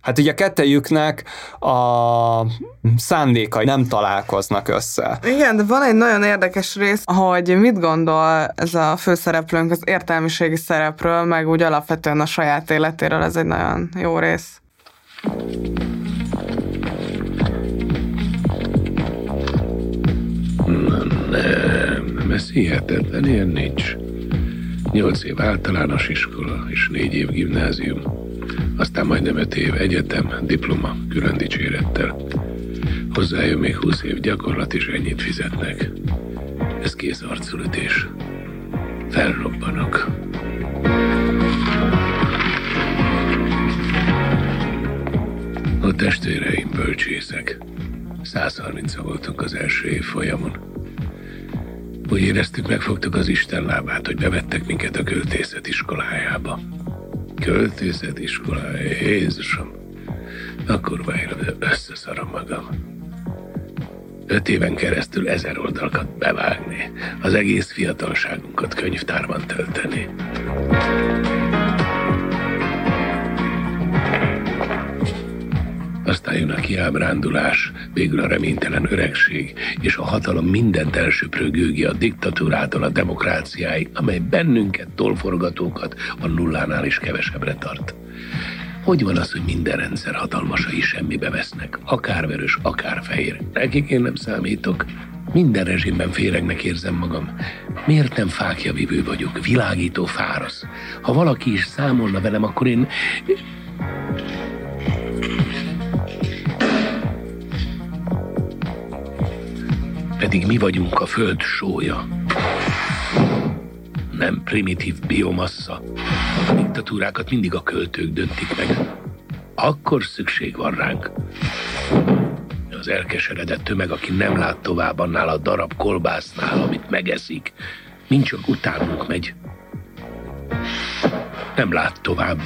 Hát ugye a kettejüknek a szándékai nem találkoznak össze. Igen, de van egy nagyon érdekes rész, hogy mit gondol ez a főszereplőnk az értelmiségi szerepről, meg úgy alapvetően a saját életéről, ez egy nagyon jó rész. Nem, nem, ez hihetetlen, ilyen nincs. Nyolc év általános iskola és négy év gimnázium. Aztán majdnem öt év egyetem, diploma, külön dicsérettel. Hozzájön még húsz év gyakorlat, és ennyit fizetnek. Ez kész arculütés. Felrobbanok. A testvéreim bölcsészek. 130 voltunk az első év folyamon. Úgy éreztük, megfogtuk az Isten lábát, hogy bevettek minket a költészet iskolájába. Költészet iskolája, Jézusom! Akkor már összeszarom magam. Öt éven keresztül ezer oldalakat bevágni, az egész fiatalságunkat könyvtárban tölteni. Aztán jön a kiábrándulás, végül a reménytelen öregség, és a hatalom mindent elsöprő gőgi a diktatúrától a demokráciáig, amely bennünket, tolforgatókat a nullánál is kevesebbre tart. Hogy van az, hogy minden rendszer hatalmasai semmibe vesznek, akár vörös, akár fehér? Nekik én nem számítok. Minden rezsimben féregnek érzem magam. Miért nem fákjavivő vagyok, világító fárasz? Ha valaki is számolna velem, akkor én pedig mi vagyunk a föld sója. Nem primitív biomassa. A diktatúrákat mindig a költők döntik meg. Akkor szükség van ránk. Az elkeseredett tömeg, aki nem lát tovább annál a darab kolbásznál, amit megeszik, mind csak utánunk megy. Nem lát tovább.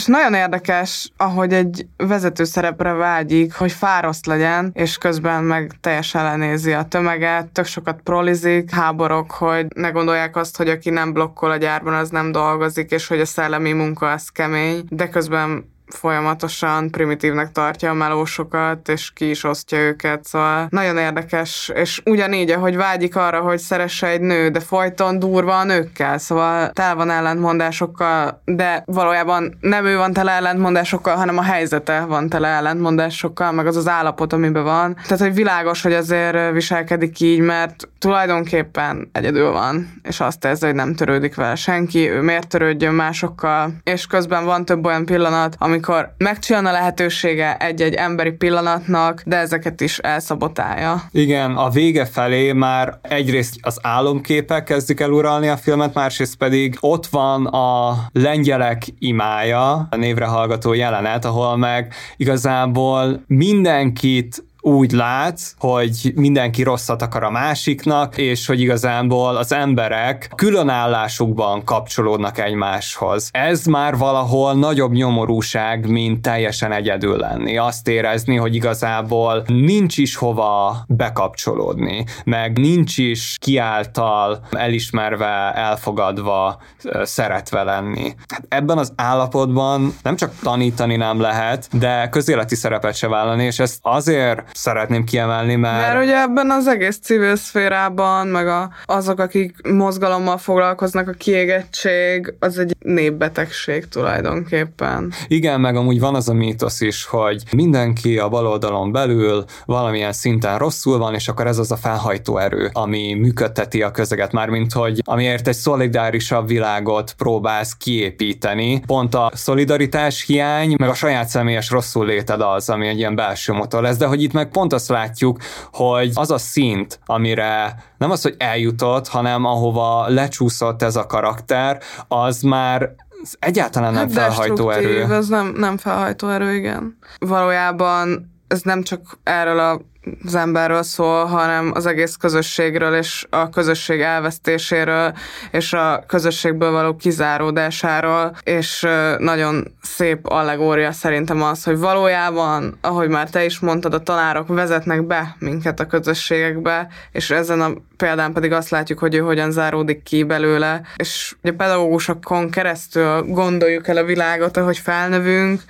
És nagyon érdekes, ahogy egy vezető szerepre vágyik, hogy fáraszt legyen, és közben meg teljesen lenézi a tömeget, tök sokat prolizik, háborok, hogy ne gondolják azt, hogy aki nem blokkol a gyárban, az nem dolgozik, és hogy a szellemi munka az kemény, de közben folyamatosan primitívnek tartja a melósokat, és ki is osztja őket, szóval nagyon érdekes, és ugyanígy, ahogy vágyik arra, hogy szeresse egy nő, de folyton durva a nőkkel, szóval tel van ellentmondásokkal, de valójában nem ő van tele ellentmondásokkal, hanem a helyzete van tele ellentmondásokkal, meg az az állapot, amiben van. Tehát, hogy világos, hogy azért viselkedik így, mert tulajdonképpen egyedül van, és azt érzi, hogy nem törődik vele senki, ő miért törődjön másokkal, és közben van több olyan pillanat, ami amikor megcsillan a lehetősége egy-egy emberi pillanatnak, de ezeket is elszabotálja. Igen, a vége felé már egyrészt az álomképek kezdik el uralni a filmet, másrészt pedig ott van a lengyelek imája, a névre hallgató jelenet, ahol meg igazából mindenkit úgy látsz, hogy mindenki rosszat akar a másiknak, és hogy igazából az emberek különállásukban kapcsolódnak egymáshoz. Ez már valahol nagyobb nyomorúság, mint teljesen egyedül lenni. Azt érezni, hogy igazából nincs is hova bekapcsolódni, meg nincs is kiáltal elismerve, elfogadva, szeretve lenni. Hát ebben az állapotban nem csak tanítani nem lehet, de közéleti szerepet se vállalni, és ezt azért szeretném kiemelni, mert... Mert ugye ebben az egész civil szférában, meg a, azok, akik mozgalommal foglalkoznak, a kiégettség, az egy népbetegség tulajdonképpen. Igen, meg amúgy van az a mítosz is, hogy mindenki a baloldalon belül valamilyen szinten rosszul van, és akkor ez az a felhajtó erő, ami működteti a közeget, mármint hogy amiért egy szolidárisabb világot próbálsz kiépíteni. Pont a szolidaritás hiány, meg a saját személyes rosszul léted az, ami egy ilyen belső motor lesz, de hogy itt meg pont azt látjuk, hogy az a szint, amire nem az, hogy eljutott, hanem ahova lecsúszott ez a karakter, az már egyáltalán nem hát felhajtó erő. Ez nem, nem felhajtó erő, igen. Valójában ez nem csak erről a az emberről szól, hanem az egész közösségről és a közösség elvesztéséről és a közösségből való kizáródásáról, és nagyon szép allegória szerintem az, hogy valójában, ahogy már te is mondtad, a tanárok vezetnek be minket a közösségekbe, és ezen a példán pedig azt látjuk, hogy ő hogyan záródik ki belőle, és a pedagógusokon keresztül gondoljuk el a világot, ahogy felnövünk,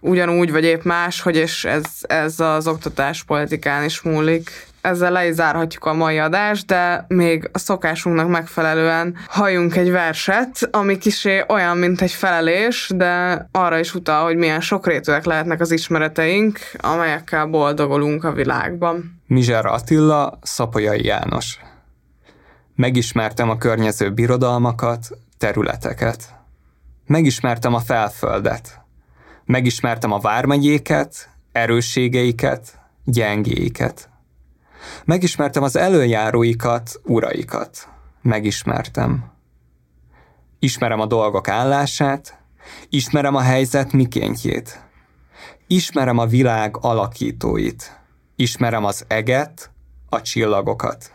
ugyanúgy, vagy épp más, hogy és ez, ez az oktatáspolitikán is múlik. Ezzel le is zárhatjuk a mai adást, de még a szokásunknak megfelelően halljunk egy verset, ami kisé olyan, mint egy felelés, de arra is utal, hogy milyen sokrétűek lehetnek az ismereteink, amelyekkel boldogulunk a világban. Mizser Attila, Szapolyai János. Megismertem a környező birodalmakat, területeket. Megismertem a felföldet, Megismertem a vármegyéket, erősségeiket, gyengéiket. Megismertem az előjáróikat, uraikat. Megismertem. Ismerem a dolgok állását, ismerem a helyzet mikéntjét. Ismerem a világ alakítóit. Ismerem az eget, a csillagokat.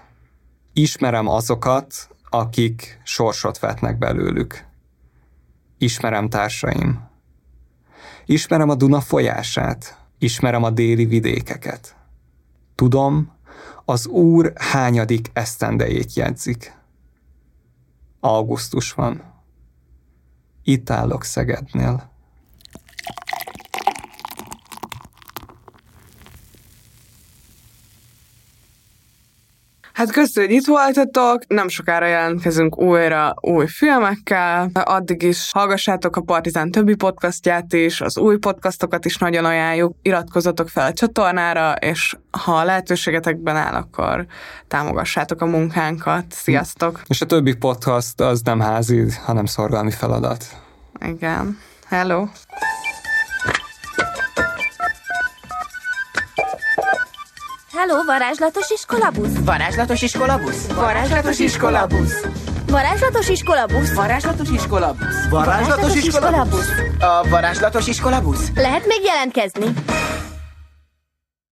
Ismerem azokat, akik sorsot vetnek belőlük. Ismerem társaim. Ismerem a Duna folyását, ismerem a déli vidékeket. Tudom, az Úr hányadik esztendejét jegyzik. Augusztus van. Itt állok Szegednél. Hát köszönjük, hogy itt voltatok, nem sokára jelentkezünk újra új filmekkel, addig is hallgassátok a Partizán többi podcastját is, az új podcastokat is nagyon ajánljuk, iratkozzatok fel a csatornára, és ha a lehetőségetekben áll, akkor támogassátok a munkánkat. Sziasztok! És a többi podcast az nem házi, hanem szorgalmi feladat. Igen. Hello! Halló, varázslatos iskolabusz? Varázslatos iskolabusz? Varázslatos iskolabusz? Varázslatos iskolabusz? Varázslatos iskolabusz? Varázslatos iskolabusz? A varázslatos iskolabusz? Lehet még jelentkezni?